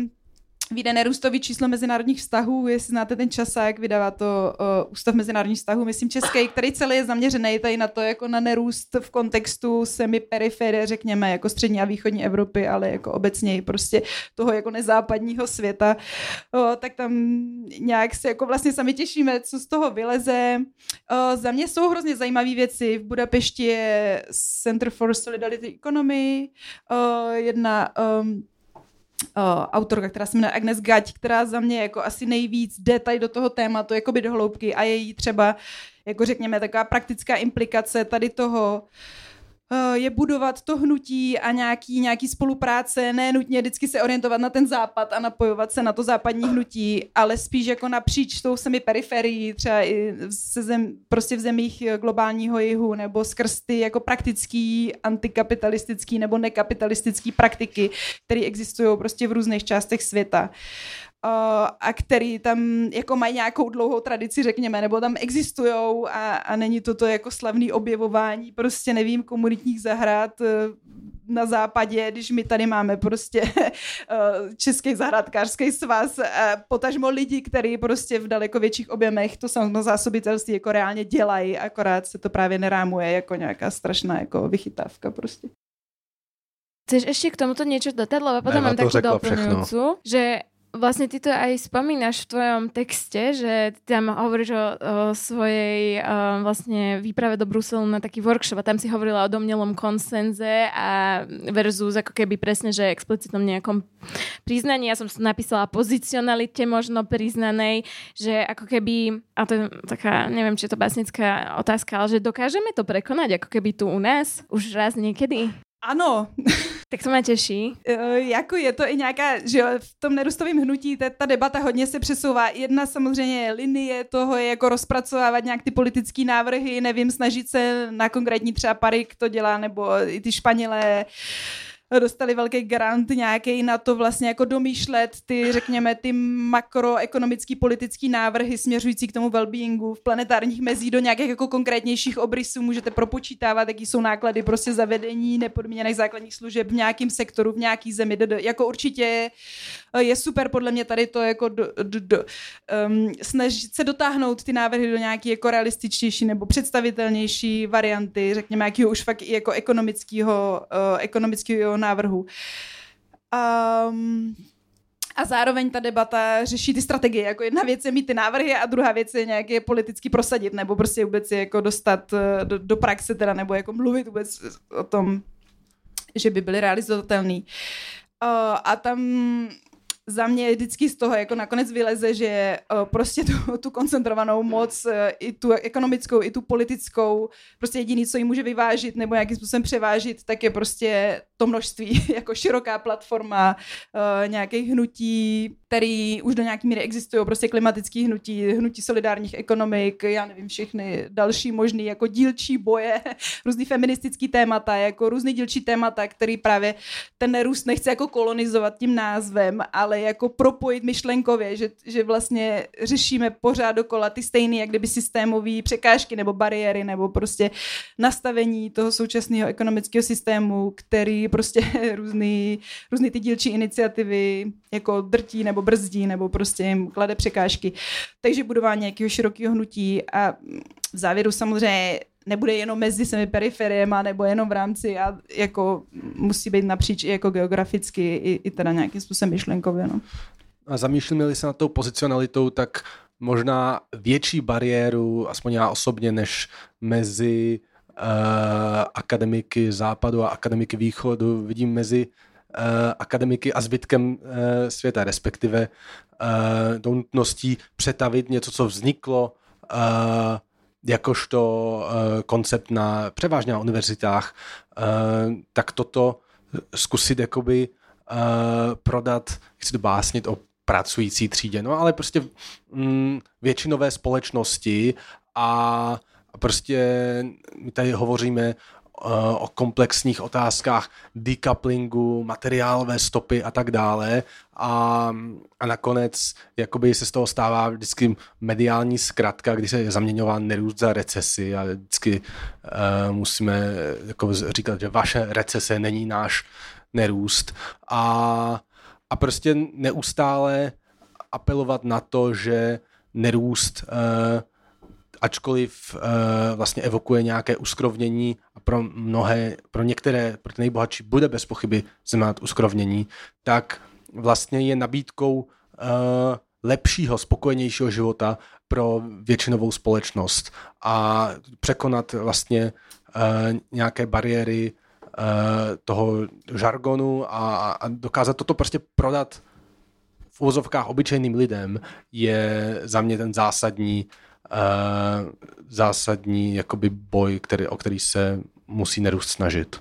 vyjde nerůstový číslo mezinárodních vztahů, jestli znáte ten časák, vydává to uh, Ústav mezinárodních vztahů, myslím český, který celý je zaměřený tady na to, jako na nerůst v kontextu semi-periferie, řekněme, jako střední a východní Evropy, ale jako obecně prostě toho jako nezápadního světa, uh, tak tam nějak se jako vlastně sami těšíme, co z toho vyleze. Uh, za mě jsou hrozně zajímavé věci. V Budapešti je Center for Solidarity Economy, uh, jedna um, autorka, která se jmenuje Agnes Gať, která za mě jako asi nejvíc jde tady do toho tématu, jakoby do hloubky a její třeba, jako řekněme, taková praktická implikace tady toho, uh, Eh, je budovat to hnutí a nějaký, nějaký spolupráce, ne nutně vždycky se orientovat na ten západ a napojovat se na to západní hnutí, ale spíš jako napříč tou semi periferií, třeba i se zem, prostě v zemích globálního jihu, nebo skrz ty jako praktický, antikapitalistický nebo nekapitalistický praktiky, které existují prostě v různých částech světa a který tam jako mají nějakou dlouhou tradici, řekněme, nebo tam existujou a, a není to to jako slavný objevování, prostě nevím, komunitních zahrad e, na západě, když my tady máme prostě [LAUGHS] e, Český zahrádkářský svaz, a potažmo lidi, kteří prostě v daleko větších objemech to samozásobitelství jako reálně dělají, akorát se to právě nerámuje jako nějaká strašná jako vychytávka prostě. Chceš ještě k tomuto něco dodat, lebo potom mám takú doplňujúcu, že Vlastne ty to aj spomínaš v tvojom texte, že ty tam hovoríš o, o svojej o, vlastne výprave do Bruselu na taký workshop a tam si hovorila o domnelom konsenze a versus ako keby presne, že explicitnom nejakom priznaní. Ja som napísala pozicionalite možno priznanej, že ako keby, a to je taká, neviem, či je to básnická otázka, ale že dokážeme to prekonať ako keby tu u nás už raz niekedy? Ano. Tak to mě těší. Uh, jako je to i nějaká, že v tom nerůstovém hnutí ta, ta debata hodně se přesouvá. Jedna samozřejmě linie toho je jako rozpracovávat nějak ty politické návrhy, nevím, snažit se na konkrétní třeba Parik to dělá, nebo i ty Španělé dostali velký grant nějaký na to vlastně jako domýšlet ty, řekněme, ty makroekonomický politický návrhy směřující k tomu wellbeingu v planetárních mezí do nějakých jako konkrétnějších obrysů. Můžete propočítávat, jaký jsou náklady prostě zavedení nepodmíněných základních služeb v nějakém sektoru, v nějaký zemi. Jako určitě je super podle mě tady to jako do, do, do, um, snažit se dotáhnout ty návrhy do nějaké jako realističtější nebo představitelnější varianty, řekněme, jakého už fakt i jako ekonomického, uh, ekonomického návrhu. Um, a zároveň ta debata řeší ty strategie. Jako jedna věc je mít ty návrhy a druhá věc je nějaké politicky prosadit, nebo prostě vůbec je jako dostat eh, do, do praxe teda, nebo jako mluvit vůbec o tom, že by byly realizovatelný. Uh, a tam za mě vždycky z toho jako nakonec vyleze, že uh, prostě tu, tu koncentrovanou moc, i tu ekonomickou, i tu politickou, prostě jediný, co ji může vyvážit nebo nějakým způsobem převážit, tak je prostě to množství, [LAUGHS] jako široká platforma uh, nějakých hnutí, který už do nějaké míry existují, prostě klimatický hnutí, hnutí solidárních ekonomik, já nevím, všechny další možný jako dílčí boje, [LAUGHS] různý feministický témata, jako různý dílčí témata, který právě ten růst nechce jako kolonizovat tím názvem, ale jako propojit myšlenkově, že, že vlastně řešíme pořád dokola ty stejné, jak kdyby systémové překážky nebo bariéry nebo prostě nastavení toho současného ekonomického systému, který prostě [LAUGHS] různý, různý ty dílčí iniciativy jako drtí nebo brzdí nebo prostě jim klade překážky. Takže budování nějakého širokého hnutí a v závěru samozřejmě nebude jenom mezi semi periferiema nebo jenom v rámci a jako musí být napříč i jako geograficky i, i teda nějakým způsobem myšlenkově. No. A zamýšlíme se na tou pozicionalitou, tak možná větší bariéru, aspoň já osobně, než mezi akademiky západu a akademiky východu vidím mezi uh, akademiky a zbytkem uh, světa, respektive uh, tou nutností přetavit něco, co vzniklo jakožto koncept na převážně na univerzitách, tak toto zkusit jakoby prodat, chci to básnit o pracující třídě, no ale prostě mm, většinové společnosti a prostě my tady hovoříme o komplexních otázkách decouplingu, materiálové stopy a tak dále. A, a nakonec jakoby se z toho stává vždycky mediální zkratka, kdy se je zaměňován nerůst za recesi a vždycky uh, musíme jako říkat, že vaše recese není náš nerůst a, a prostě neustále apelovat na to, že nerůst uh, ačkoliv uh, vlastně evokuje nějaké uskrovnění a pro mnohé, pro některé, pro ty nejbohatší bude bez pochyby znamenat uskrovnění, tak vlastně je nabídkou uh, lepšího, spokojenějšího života pro většinovou společnost a překonat vlastně uh, nějaké bariéry uh, toho žargonu a, a dokázat toto prostě prodat v úvozovkách obyčejným lidem je za mě ten zásadní uh, zásadní jakoby boj, který, o který se musí nerůst snažit.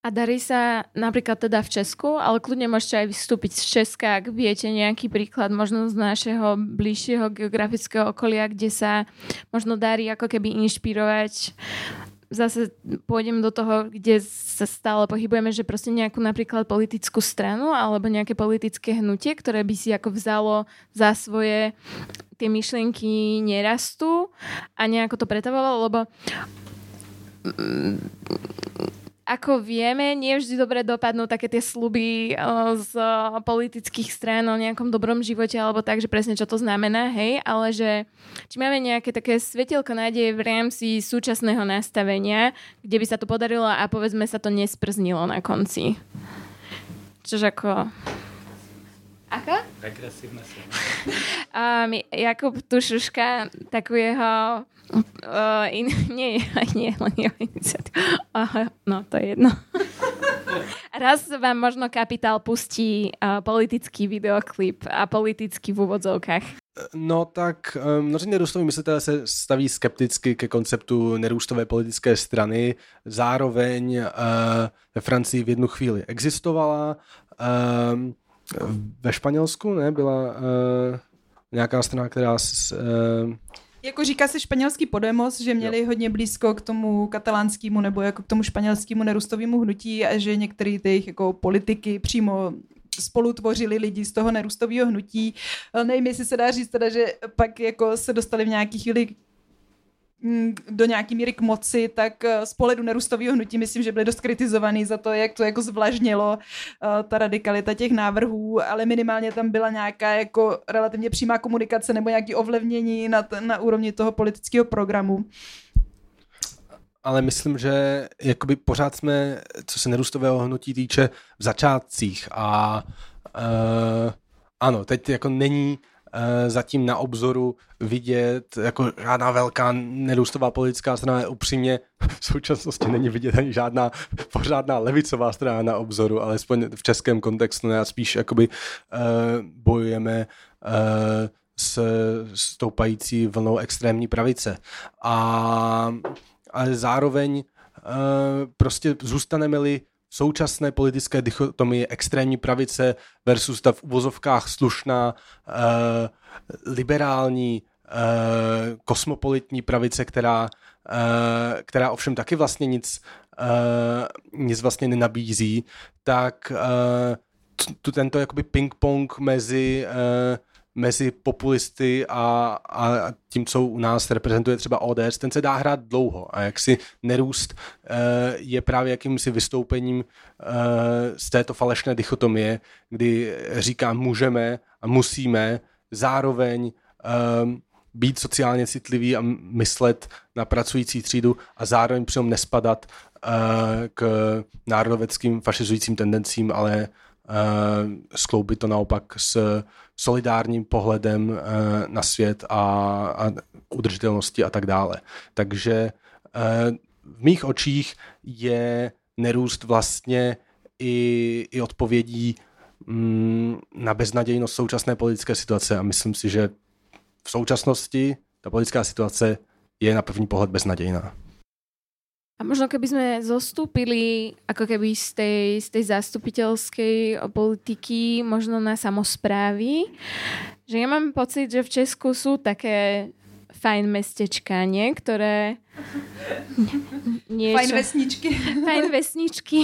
A darí sa napríklad teda v Česku, ale kľudne môžete aj vystúpiť z Česka, ak viete nejaký príklad možno z našeho bližšieho geografického okolia, kde sa možno darí ako keby inšpirovať zase pôjdem do toho, kde sa stále pohybujeme, že proste nejakú napríklad politickú stranu alebo nejaké politické hnutie, ktoré by si ako vzalo za svoje tie myšlienky nerastú a nejako to pretavovalo, lebo ako vieme, nie vždy dobre dopadnú také tie sluby z politických strán o nejakom dobrom živote alebo tak, že presne čo to znamená, hej, ale že či máme nejaké také svetielko nádeje v rámci súčasného nastavenia, kde by sa to podarilo a povedzme sa to nesprznilo na konci. Čož ako... Ako? Regresívne um, Jakub Tušuška, takú jeho Uh, in, [LAUGHS] nie, nie, len jeho uh, No, to je jedno. [LAUGHS] Raz vám možno Kapitál pustí uh, politický videoklip a politický v úvodzovkách. No tak um, mnozí nerůstoví myslitelé se staví skepticky ke konceptu nerůstové politické strany. Zároveň uh, ve Francii v jednu chvíli existovala. Um, ve Španělsku ne, byla uh, nějaká strana, která s, uh, jako říká se španělský Podemos, že měli jo. hodně blízko k tomu katalánskému nebo jako k tomu španělskému nerůstovému hnutí a že některé těch jako politiky přímo spolu tvořili lidi z toho nerůstového hnutí. Nevím, jestli se dá říct teda, že pak jako se dostali v nějaký chvíli do nějaký míry k moci, tak eh, z pohledu nerůstového hnutí myslím, že byly dost kritizovaný za to, jak to jako zvlažnilo uh, ta radikalita těch návrhů, ale minimálně tam byla nějaká jako relativně přímá komunikace nebo nějaký ovlivnění na, t- na úrovni toho politického programu. Ale myslím, že jakoby pořád jsme, co se nerůstového hnutí týče, v začátcích a uh, ano, teď jako není Eh, zatím na obzoru vidět jako žádná velká nerůstová politická strana. Upřímně v současnosti není vidět ani žádná pořádná levicová strana na obzoru, alespoň v českém kontextu ne, a spíš jakoby uh, bojujeme uh, s stoupající vlnou extrémní pravice. A, ale zároveň prostě zůstaneme-li současné politické dichotomie extrémní pravice versus ta v uvozovkách slušná uh, liberální uh, kosmopolitní pravice, která, uh, která ovšem taky vlastně nic, uh, nic vlastně nenabízí, tak uh, tu tento jakoby ping-pong mezi uh, mezi populisty a, a tím, co u nás reprezentuje třeba ODS, ten se dá hrát dlouho a jak si nerůst uh, je právě jakýmsi vystoupením uh, z této falešné dichotomie, kdy říká můžeme a musíme zároveň uh, být sociálně citlivý a myslet na pracující třídu a zároveň přitom nespadat k národoveckým fašizujícím tendencím, ale skloubit to naopak s solidárním pohledem uh, na svět a, a udržitelnosti a tak dále. Takže uh, v mých očích je nerůst vlastně i, i odpovědí mm, na beznadějnost současné politické situace a myslím si, že v současnosti ta politická situace je na první pohled beznadějná. A možno keby sme zostúpili ako keby z tej, z tej zastupiteľskej politiky možno na samozprávy, že ja mám pocit, že v Česku sú také fajn mestečka, nie? Ktoré... [LAUGHS] Niečo, fajn vesničky. [LAUGHS] Fajn vesničky,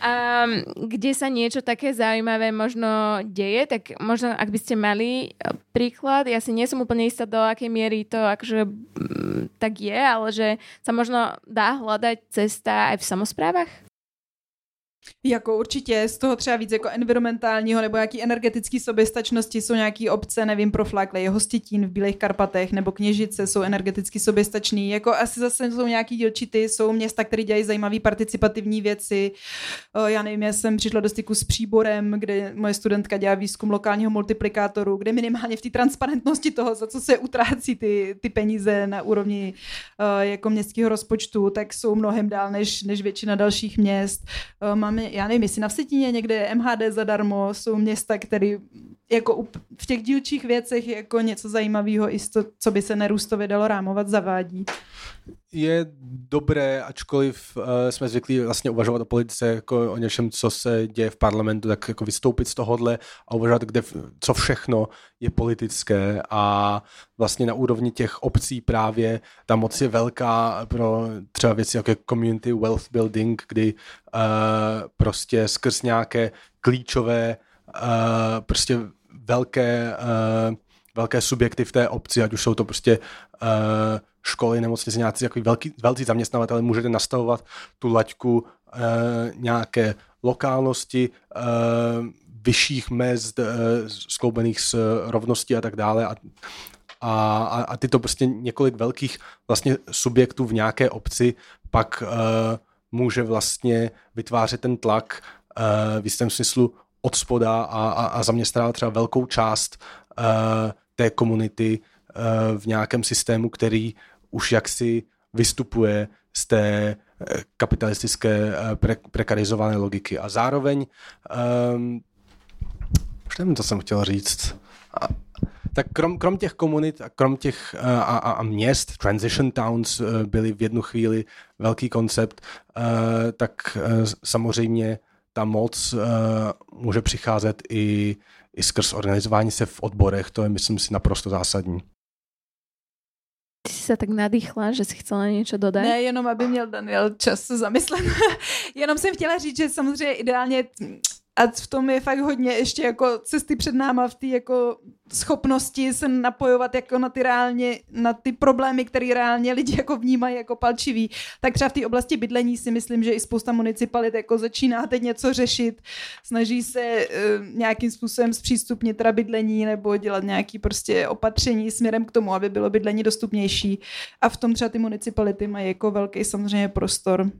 um, kde sa niečo také zaujímavé možno deje, tak možno ak by ste mali e, príklad, ja si nie som úplne istá do akej miery to akože m, tak je, ale že sa možno dá hľadať cesta aj v samozprávach? Jako určitě, z toho třeba víc jako environmentálního nebo jaký energetický soběstačnosti jsou nějaký obce, nevím, proflákle je Hostitín v Bílých Karpatech nebo Kněžice jsou energeticky soběstačný. Jako asi zase jsou nějaký dílčity, jsou města, které dělají zajímavé participativní věci. Já nevím, já jsem přišla do styku s Příborem, kde moje studentka dělá výzkum lokálního multiplikátoru, kde minimálně v té transparentnosti toho, za co se utrácí ty, ty peníze na úrovni jako městského rozpočtu, tak jsou mnohem dál než, než většina dalších měst. Mám máme, já nevím, jestli na Vsetíně někde MHD zadarmo, jsou města, které jako v těch dílčích věcech jako něco zajímavého, i to, co by se nerůstově dalo rámovat, zavádí. Je dobré, ačkoliv uh, jsme zvyklí vlastně uvažovat o politice jako o něčem, co se děje v parlamentu, tak jako vystoupit z tohohle a uvažovat, kde, co všechno je politické. A vlastně na úrovni těch obcí právě ta moc je velká pro třeba věci jako community wealth building, kdy uh, prostě skrz nějaké klíčové uh, prostě velké, uh, velké subjekty v té obci, ať už jsou to prostě uh, školy, nemocnice, nějaký jako velký, velcí zaměstnavatele, můžete nastavovat tu laťku uh, nějaké lokálnosti, uh, vyšších mest uh, skloubených s rovností a tak dále. A, a, a tyto prostě několik velkých vlastně subjektů v nějaké obci pak uh, může vlastně vytvářet ten tlak uh, v jistém smyslu od spoda a, a, a zaměstnává třeba velkou část uh, té komunity uh, v nějakém systému, který už jaksi vystupuje z té kapitalistické pre, prekarizované logiky. A zároveň, um, už nevím, co jsem chtěl říct, a, tak krom, krom těch komunit a krom těch a, a, a měst, transition towns byly v jednu chvíli velký koncept, uh, tak uh, samozřejmě ta moc uh, může přicházet i, i skrz organizování se v odborech, to je myslím si naprosto zásadní. Ty jsi se tak nadýchla, že si chcela něco dodat? Ne, jenom aby měl Daniel čas zamyslet. [LAUGHS] jenom jsem chtěla říct, že samozřejmě ideálně a v tom je fakt hodně ještě jako cesty před náma v té jako schopnosti se napojovat jako na ty reálně, na ty problémy, které reálně lidi jako vnímají jako palčivý. Tak třeba v té oblasti bydlení si myslím, že i spousta municipalit jako začíná teď něco řešit, snaží se uh, nějakým způsobem zpřístupnit teda bydlení nebo dělat nějaký prostě opatření směrem k tomu, aby bylo bydlení dostupnější. A v tom třeba ty municipality mají jako velký samozřejmě prostor.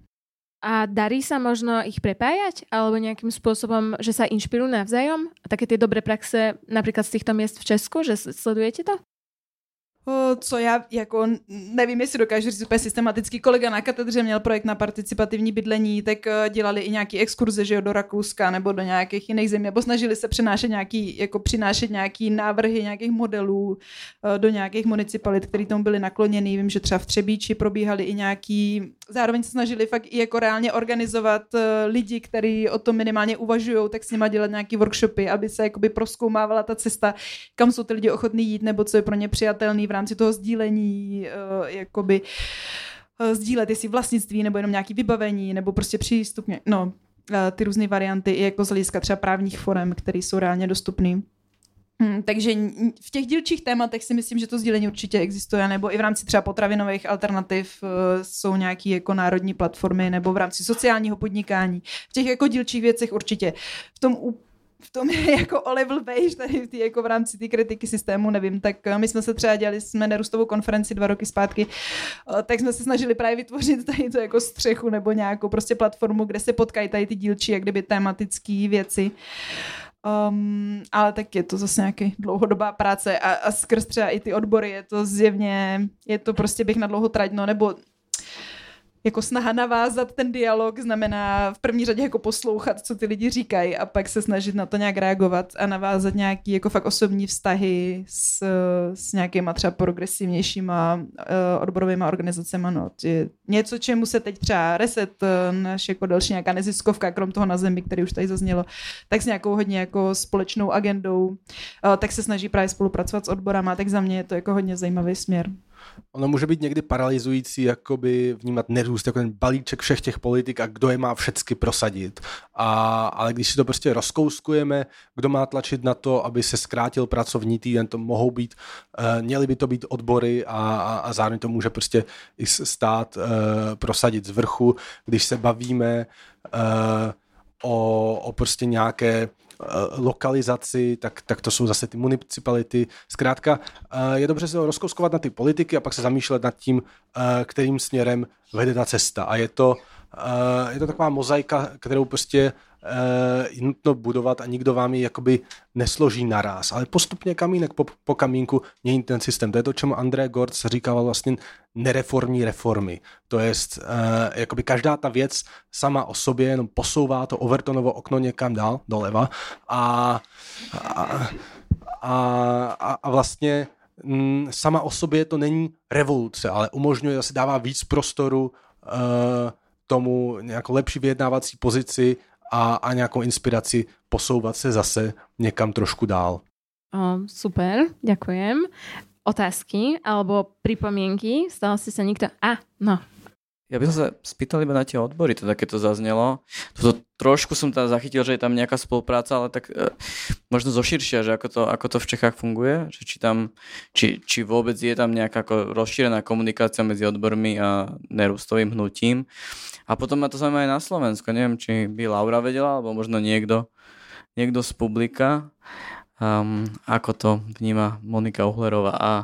A darí sa možno ich prepájať? Alebo nejakým spôsobom, že sa inšpirujú navzájom? Také tie dobré praxe napríklad z týchto miest v Česku, že sledujete to? Co já jako nevím, jestli dokážu říct úplně systematický. Kolega na katedře měl projekt na participativní bydlení, tak eh, dělali i nějaký exkurze, že jo, do Rakouska nebo do nějakých jiných zemí, nebo snažili se přenášet nějaký, jako přinášet nějaký návrhy nějakých modelů eh, do nějakých municipalit, které tomu byly nakloněny. Vím, že třeba v Třebíči probíhaly i nějaký, zároveň se snažili fakt i jako reálně organizovat eh, lidi, kteří o tom minimálně uvažují, tak s nima dělat nějaký workshopy, aby se jakoby proskoumávala ta cesta, kam jsou ty lidi ochotní jít, nebo co je pro ně přijatelný rámci toho sdílení, uh, jakoby uh, sdílet jestli vlastnictví nebo jenom nějaký vybavení nebo prostě přístup, no, uh, ty různé varianty i jako z hlediska třeba právních forem, které jsou reálně dostupné. Hmm, takže v těch dílčích tématech si myslím, že to sdílení určitě existuje, nebo i v rámci třeba potravinových alternativ jsou nějaké jako národní platformy, nebo v rámci sociálního podnikání. V těch jako dílčích věcech určitě. V tom v tom je [LAUGHS] jako o level beige tady v, tý, jako v rámci té kritiky systému, nevím, tak eh, my jsme se třeba dělali, jsme nerůstovou konferenci dva roky zpátky, eh, tak jsme se snažili právě vytvořit tady to jako střechu nebo nějakou prostě platformu, kde se potkají tady ty dílčí, jak kdyby tematické věci. Um, ale tak je to zase nějaký dlouhodobá práce a, a skrz třeba i ty odbory je to zjevně, je to prostě bych na dlouho trať, no nebo jako snaha navázat ten dialog znamená v první řadě jako poslouchat, co ty lidi říkají a pak se snažit na to nějak reagovat a navázat nějaký jako fakt osobní vztahy s, s nějakýma třeba progresivnějšíma uh, odborovými organizacemi. No. Něco, čemu se teď třeba Reset, eh, naš jako další nějaká neziskovka, krom toho na zemi, který už tady zaznělo, tak s nějakou hodně jako společnou agendou, uh, tak se snaží právě spolupracovat s odborama, tak za mě je to jako hodně zajímavý směr ono může být někdy paralyzující jakoby vnímat nerůst jako ten balíček všech těch politik a kdo je má všecky prosadit. A, ale když si to prostě rozkouskujeme, kdo má tlačit na to, aby se zkrátil pracovní týden, to mohou být, uh, měly by to být odbory a, a, a zároveň to může prostě i stát uh, prosadit z vrchu. Když se bavíme uh, o, o prostě nějaké lokalizaci, tak, tak to jsou zase ty municipality. Zkrátka je dobře se rozkouskovat na ty politiky a pak se zamýšlet nad tím, kterým směrem vede ta cesta. A je to, je to taková mozaika, kterou prostě je nutno budovat a nikdo vám ji jakoby nesloží naraz, ale postupně kamínek po, po kamínku mění ten systém. To je to, čemu André Gortz říkával vlastně nereformní reformy. To je, uh, jakoby každá ta věc sama o sobě jenom posouvá to Overtonovo okno někam dál, doleva a, a, a, a vlastně mm, sama o sobě to není revoluce, ale umožňuje, zase dává víc prostoru uh, tomu nějakou lepší vyjednávací pozici a, a nějakou inspiraci posouvat se zase někam trošku dál. O, super, ďakujem. Otázky alebo pripomienky? Stal si sa nikto... A, no, ja by som sa spýtal iba na tie odbory, teda keď to zaznelo. Toto trošku som tam zachytil, že je tam nejaká spolupráca, ale tak e, možno zoširšia, že ako to, ako to v Čechách funguje, že či, tam, či, či vôbec je tam nejaká ako rozšírená komunikácia medzi odbormi a nerustovým hnutím. A potom ma to zaujíma aj na Slovensku. Neviem, či by Laura vedela, alebo možno niekto, niekto z publika, um, ako to vníma Monika Uhlerová a,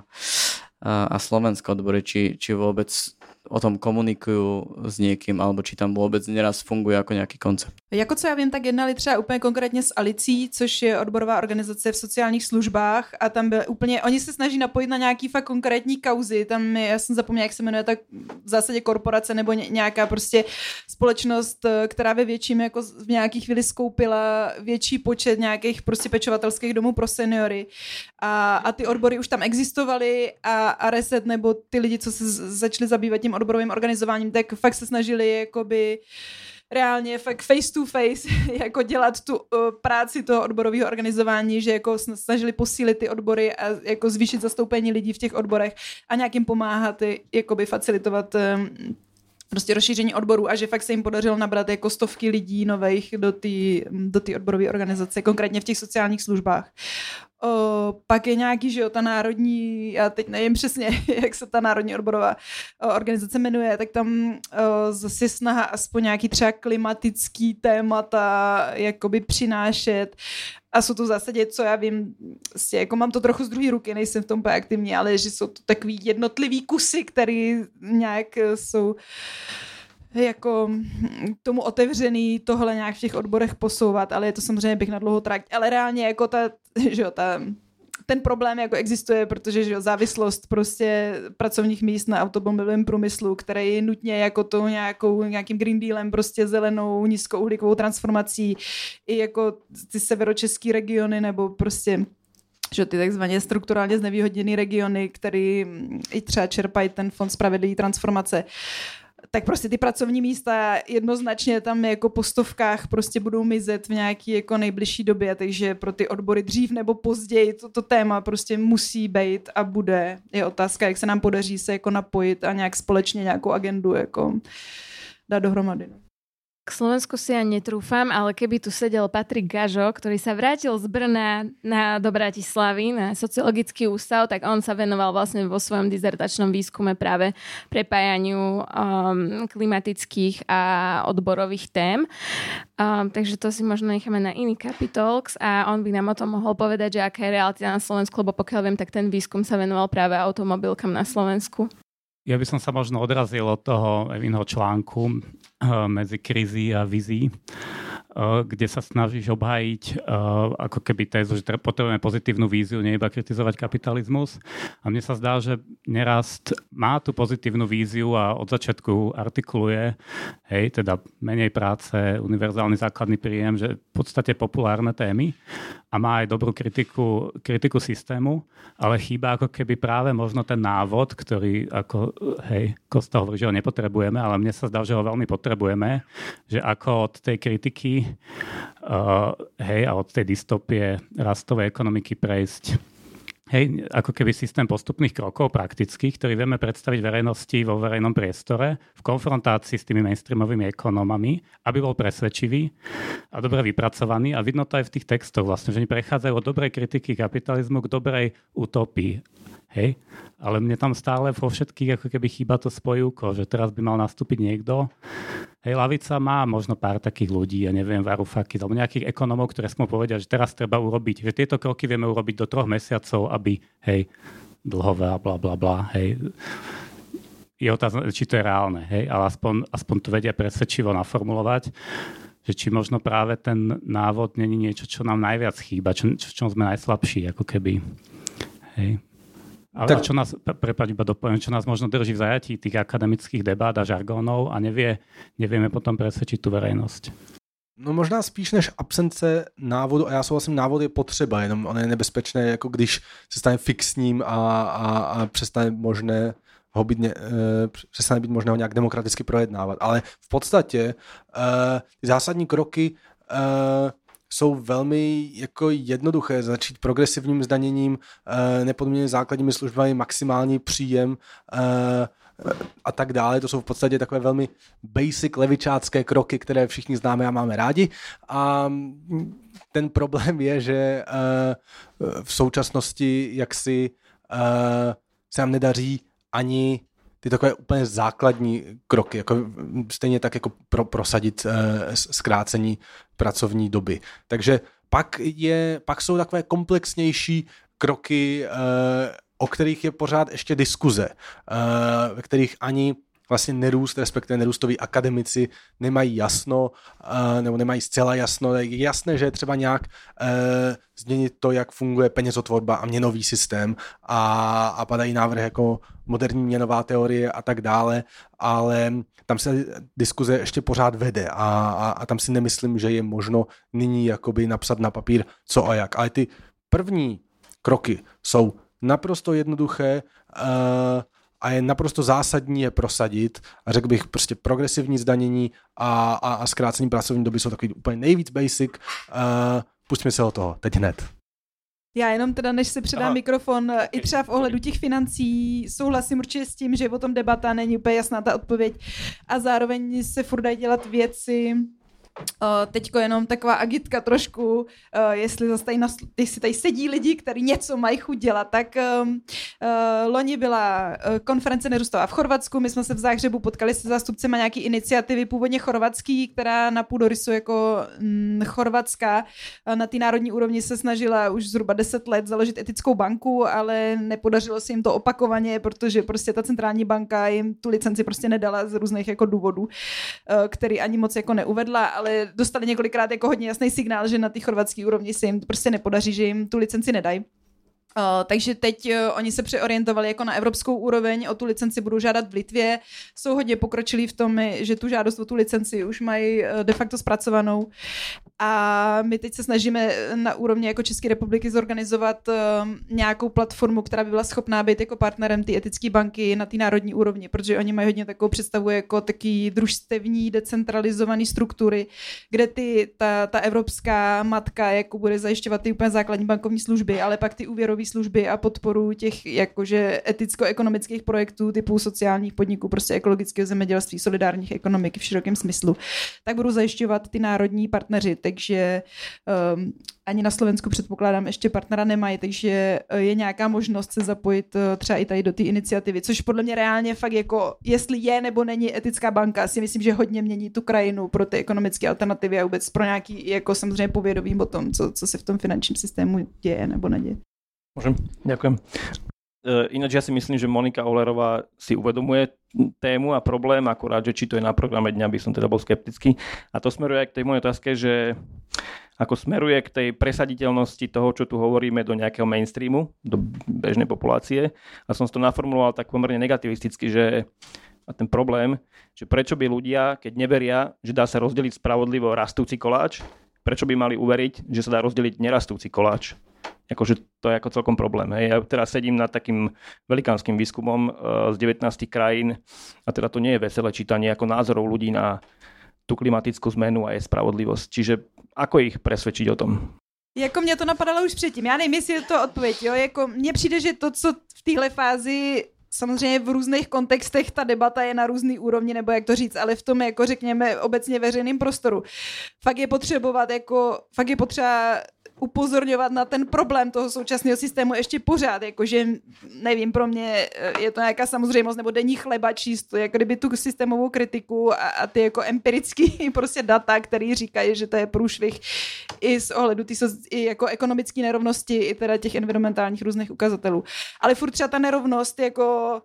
a, a slovenské odbory, či, či vôbec o tom komunikují s někým, alebo či tam vůbec neraz funguje jako nějaký koncept. Jako co já vím, tak jednali třeba úplně konkrétně s Alicí, což je odborová organizace v sociálních službách a tam byl úplně, oni se snaží napojit na nějaký fakt konkrétní kauzy, tam já jsem zapomněla, jak se jmenuje, tak v zásadě korporace nebo nějaká prostě společnost, eh, která ve větším jako v nějaký chvíli skoupila větší počet nějakých prostě pečovatelských domů pro seniory a, a ty odbory už tam existovaly a, a Reset nebo ty lidi, co se začali zabývat tím odborovým organizováním, tak fakt se snažili jakoby reálně fakt face to face [LAUGHS] jako dělat tu uh, práci toho odborového organizování, že jako snažili posílit ty odbory a jako zvýšit zastoupení lidí v těch odborech a nějakým pomáhat, jakoby facilitovat um, prostě rozšíření odborů a že fakt se jim podařilo nabrat jako stovky lidí nových do té do odborové organizace, konkrétně v těch sociálních službách. O, pak je nějaký, že jo, ta národní, já teď nevím přesně, [LAUGHS] jak se ta národní odborová o, organizace jmenuje, tak tam o, zase snaha aspoň nějaký třeba klimatický témata jakoby přinášet. A jsou to v zásadě, co já vím, vlastně, jako mám to trochu z druhé ruky, nejsem v tom aktivní, ale že jsou to takový jednotlivý kusy, které nějak jsou jako tomu otevřený tohle nějak v těch odborech posouvat, ale je to samozřejmě bych na dlouho trať. Ale reálně jako ta, [LAUGHS] že jo, ta ten problém jako existuje, protože že jo, závislost prostě pracovních míst na automobilovém průmyslu, který je nutně jako to nějakou, nějakým Green Dealem, prostě zelenou nízkouhlíkovou transformací, i jako ty severočeský regiony nebo prostě že ty takzvaně strukturálně znevýhodněné regiony, který i třeba čerpají ten fond spravedlivé transformace, tak prostě ty pracovní místa jednoznačně tam jako po stovkách prostě budou mizet v nějaký jako nejbližší době, takže pro ty odbory dřív nebo později toto téma prostě musí být a bude. Je otázka, jak se nám podaří se jako napojit a nějak společně nějakou agendu jako dát dohromady. No. Slovensku si ja netrúfam, ale keby tu sedel Patrik Gažo, ktorý sa vrátil z Brna na, do Bratislavy na sociologický ústav, tak on sa venoval vlastne vo svojom dizertačnom výskume práve prepájaniu um, klimatických a odborových tém. Um, takže to si možno necháme na iný Capitalx a on by nám o tom mohol povedať, že aká je realita na Slovensku, lebo pokiaľ viem, tak ten výskum sa venoval práve automobilkám na Slovensku. Ja by som sa možno odrazil od toho Evinho článku eh, medzi krízy a vizí kde sa snažíš obhájiť eh, ako keby tézu, že potrebujeme pozitívnu víziu, nie iba kritizovať kapitalizmus. A mne sa zdá, že nerast má tú pozitívnu víziu a od začiatku artikuluje, hej, teda menej práce, univerzálny základný príjem, že v podstate populárne témy a má aj dobrú kritiku, kritiku systému, ale chýba ako keby práve možno ten návod, ktorý ako, hej, Kosta hovorí, že ho nepotrebujeme, ale mne sa zdá, že ho veľmi potrebujeme, že ako od tej kritiky uh, hej, a od tej dystopie rastovej ekonomiky prejsť Hej, ako keby systém postupných krokov praktických, ktorý vieme predstaviť verejnosti vo verejnom priestore v konfrontácii s tými mainstreamovými ekonomami, aby bol presvedčivý a dobre vypracovaný. A vidno to aj v tých textoch vlastne, že oni prechádzajú od dobrej kritiky kapitalizmu k dobrej utopii. Hej? Ale mne tam stále vo všetkých ako keby chýba to spojúko, že teraz by mal nastúpiť niekto, Hej, lavica má možno pár takých ľudí, ja neviem, Varufaky, alebo nejakých ekonomov, ktoré sme povedia, že teraz treba urobiť, že tieto kroky vieme urobiť do troch mesiacov, aby, hej, dlhové a bla, bla, bla, hej. Je otázne, či to je reálne, hej, ale aspoň, aspoň to vedia presvedčivo naformulovať, že či možno práve ten návod není niečo, čo nám najviac chýba, čo, čo, čo sme najslabší, ako keby. Hej. Ale tak... čo nás, prepáč, iba dopoviem, čo nás možno drží v zajatí tých akademických debát a žargónov a nevie, nevieme potom presvedčiť tu verejnosť. No možná spíš než absence návodu, a já souhlasím, návod je potřeba, jenom on je nebezpečné, jako když se stane fixním a, a, a přestane možné ho být, e, přestane být možné ho nějak demokraticky projednávat. Ale v podstatě ty zásadní kroky e, jsou velmi jako jednoduché. Začít progresivním zdaněním, eh, nepodmíněně základními službami, maximální příjem eh, a tak dále. To jsou v podstatě takové velmi basic levičácké kroky, které všichni známe a máme rádi. A ten problém je, že eh, v současnosti jaksi se nám nedaří ani ty takové úplně základní kroky, jako stejně tak jako pro, prosadit uh, zkrácení pracovní doby. Takže pak, je, pak jsou takové komplexnější kroky, uh, o kterých je pořád ještě diskuze, uh, ve kterých ani vlastně nerůst, respektive nerůstoví akademici nemají jasno, uh, nebo nemají zcela jasno. Je jasné, že je třeba nějak uh, změnit to, jak funguje penězotvorba a měnový systém a, a padají návrhy jako moderní měnová teorie a tak dále, ale tam se diskuze ještě pořád vede a, a, a tam si nemyslím, že je možno nyní jakoby napsat na papír co a jak. Ale ty první kroky jsou naprosto jednoduché, uh, a je naprosto zásadní je prosadit a řekl bych prostě progresivní zdanění a, a, a zkrácení pracovní doby jsou takový úplně nejvíc basic. Uh, pustíme se o toho teď hned. Já jenom teda, než se předám Aha. mikrofon, okay. i třeba v ohledu těch financí souhlasím určitě s tím, že o tom debata není úplně jasná ta odpověď a zároveň se furt dají dělat věci, Uh, teďko jenom taková agitka trošku, uh, jestli zase tady, nasl- jestli tady sedí lidi, kteří něco mají chuť dělat, tak um, uh, loni byla konference Nerustová v Chorvatsku, my jsme se v Záhřebu potkali se zástupcema nějaký iniciativy, původně chorvatský, která na půdorysu jako mm, chorvatská na té národní úrovni se snažila už zhruba 10 let založit etickou banku, ale nepodařilo se jim to opakovaně, protože prostě ta centrální banka jim tu licenci prostě nedala z různých jako důvodů, který ani moc jako neuvedla, ale dostali několikrát jako hodně jasný signál, že na té chorvatské úrovni se jim prostě nepodaří, že jim tu licenci nedají. Uh, takže teď uh, oni se přeorientovali jako na evropskou úroveň, o tu licenci budou žádat v Litvě, jsou hodně pokročilí v tom, že tu žádost o tu licenci už mají uh, de facto zpracovanou. A my teď se snažíme na úrovni jako České republiky zorganizovat uh, nějakou platformu, která by byla schopná být jako partnerem té etické banky na té národní úrovni, protože oni mají hodně takovou představu jako taký družstevní, decentralizované struktury, kde ty, ta, ta evropská matka jako bude zajišťovat ty úplně základní bankovní služby, ale pak ty úvěrové služby a podporu těch jakože eticko-ekonomických projektů typu sociálních podniků, prostě ekologického zemědělství, solidárních ekonomiky v širokém smyslu, tak budou zajišťovat ty národní partneři takže um, ani na Slovensku předpokládám ještě partnera nemají, takže eh, je nějaká možnost se zapojit eh, třeba i tady do té iniciativy, což podle mě reálně fakt jako, jestli je nebo není etická banka, si myslím, že hodně mění tu krajinu pro ty ekonomické alternativy a vůbec pro nějaký jako samozřejmě povědomí o tom, co, co se v tom finančním systému děje nebo neděje. Môžem? Ďakujem. E, ináč ja si myslím, že Monika Olerová si uvedomuje tému a problém, akurát, že či to je na programe dňa, by som teda bol skeptický. A to smeruje aj k tej mojej otázke, že ako smeruje k tej presaditeľnosti toho, čo tu hovoríme do nejakého mainstreamu, do bežnej populácie. A som to naformuloval tak pomerne negativisticky, že a ten problém, že prečo by ľudia, keď neveria, že dá sa rozdeliť spravodlivo rastúci koláč, prečo by mali uveriť, že sa dá rozdeliť nerastúci koláč akože to je ako celkom problém. Hej. Ja teraz sedím nad takým velikánskym výskumom uh, z 19 krajín a teda to nie je veselé čítanie ako názorov ľudí na tú klimatickú zmenu a je spravodlivosť. Čiže ako ich presvedčiť o tom? Jako mě to napadalo už předtím. Já nevím, jestli je to odpověď. Jo? Jako, mně přijde, že to, co v téhle fázi samozřejmě v různých kontextech ta debata je na různý úrovni, nebo jak to říct, ale v tom, jako řekněme, obecně veřejným prostoru. Fakt je potřebovat, jako, fakt je potřeba upozorňovat na ten problém toho současného systému ještě pořád, jakože nevím, pro mě eh, je to nějaká samozřejmost, nebo denní chleba číst, jako kdyby tu systémovou kritiku a, a ty jako empirický [LAUGHS] prostě data, který říkají, že to je průšvih i z ohledu ty i jako ekonomické nerovnosti, i teda těch environmentálních různých ukazatelů. Ale furt třeba ta nerovnost jako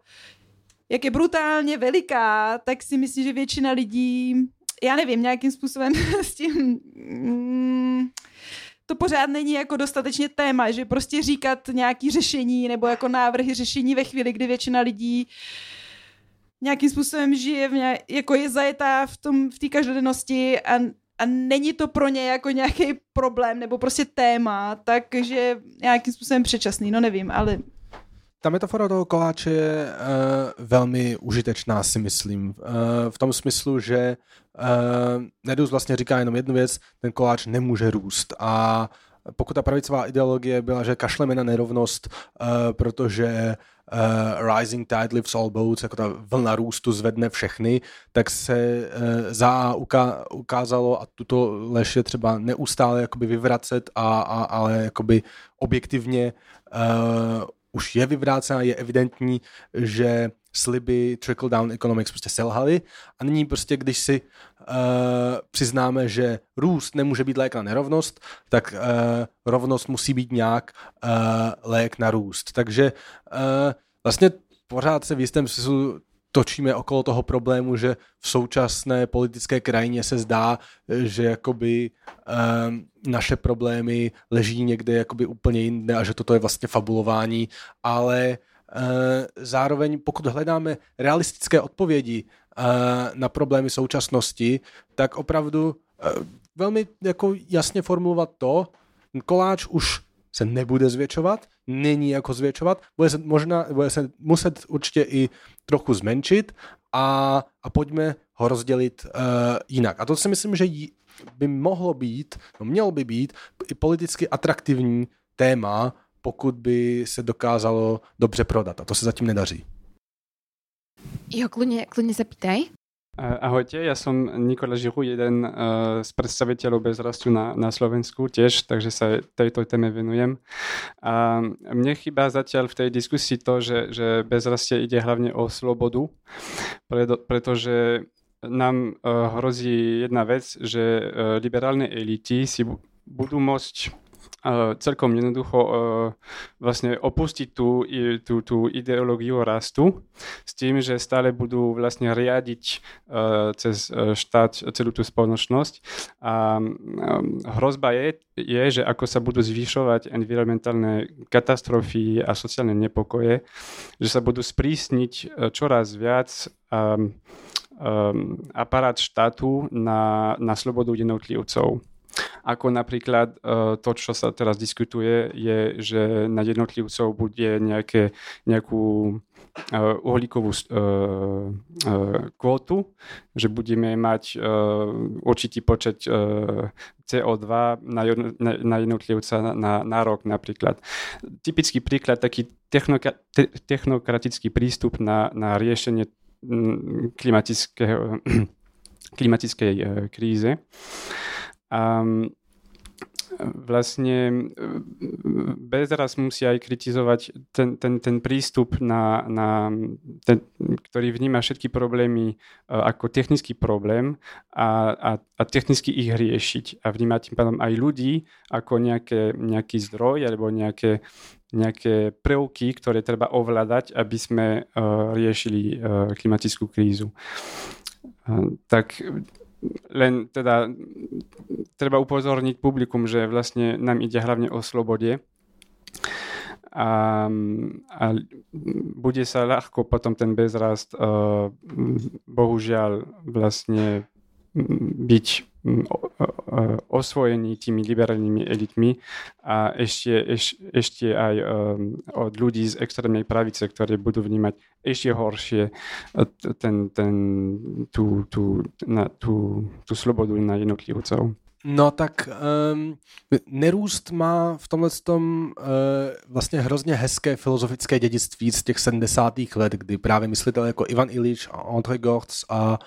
jak je brutálně veliká, tak si myslím, že většina lidí, já nevím, nějakým způsobem [LAUGHS] s tím mm, to pořád není jako dostatečně téma, že prostě říkat nějaký řešení nebo jako návrhy řešení ve chvíli, kdy většina lidí nějakým způsobem žije, v nějak, jako je zajetá v tom v té každodennosti a, a není to pro ně jako nějaký problém nebo prostě téma, takže nějakým způsobem předčasný, no nevím, ale ta metafora toho koláče je uh, velmi užitečná, si myslím. Uh, v tom smyslu, že uh, Nedus vlastně říká jenom jednu věc, ten koláč nemůže růst. A pokud ta pravicová ideologie byla, že kašleme na nerovnost, uh, protože uh, rising tide lifts all boats, jako ta vlna růstu zvedne všechny, tak se uh, za uka- ukázalo a tuto lež je třeba neustále jakoby vyvracet, a, a, ale jakoby objektivně uh, už je vyvrácená, je evidentní, že sliby trickle-down economics prostě selhaly a nyní prostě, když si uh, přiznáme, že růst nemůže být lék na nerovnost, tak uh, rovnost musí být nějak uh, lék na růst. Takže uh, vlastně pořád se v jistém smyslu točíme okolo toho problému, že v současné politické krajině se zdá, že jakoby um, naše problémy leží někde jakoby úplně jinde a že toto je vlastně fabulování, ale uh, zároveň pokud hledáme realistické odpovědi uh, na problémy současnosti, tak opravdu uh, velmi jako jasně formulovat to, koláč už se nebude zvětšovat, není jako zvětšovat, bude se, možná, bude se muset určitě i trochu zmenšit a, a pojďme ho rozdělit uh, jinak. A to si myslím, že by mohlo být, no mělo by být i politicky atraktivní téma, pokud by se dokázalo dobře prodat. A to se zatím nedaří. Jo, kludně, kludně se pýtaj. Ahojte, ja som Nikola Žiru, jeden uh, z predstaviteľov bezrastu na, na Slovensku tiež, takže sa tejto téme venujem. A mne chýba zatiaľ v tej diskusii to, že, že bezrastie ide hlavne o slobodu, preto, pretože nám uh, hrozí jedna vec, že uh, liberálne elity si budú môcť celkom jednoducho e, vlastne opustiť tú, tú, tú ideológiu rastu s tým, že stále budú vlastne riadiť e, cez štát celú tú spoločnosť. A hrozba je, je, že ako sa budú zvyšovať environmentálne katastrofy a sociálne nepokoje, že sa budú sprísniť čoraz viac um, um, aparát štátu na, na slobodu jednotlivcov. Ako napríklad uh, to, čo sa teraz diskutuje, je, že na jednotlivcov bude nejaké, nejakú uh, uhlíkovú uh, uh, kvótu, že budeme mať určitý počet uh, CO2 na, jedno, na, na jednotlivca na, na rok napríklad. Typický príklad, taký technoka, te, technokratický prístup na, na riešenie klimatického, [CLEARS THROAT] klimatickej kríze. Um, vlastne Bezras musí aj kritizovať ten, ten, ten prístup, na, na ten, ktorý vníma všetky problémy ako technický problém a, a, a technicky ich riešiť. A vníma tým pádom aj ľudí ako nejaké, nejaký zdroj alebo nejaké, nejaké prvky, ktoré treba ovládať, aby sme uh, riešili uh, klimatickú krízu. Uh, tak len teda treba upozorniť publikum, že vlastne nám ide hlavne o slobode a, a bude sa ľahko potom ten bezrast uh, bohužiaľ vlastne byť osvojený tými liberálnymi elitmi a ešte, eš, ešte aj um, od ľudí z extrémnej pravice, ktorí budú vnímať ešte horšie e, ten, ten, tú, tú, na, tú, tú slobodu na jednotlivcov. No tak um, nerůst má v tomhle tom uh, vlastně hrozně hezké filozofické dědictví z těch 70. let, kdy právě myslitelé jako Ivan Illich a André Gortz a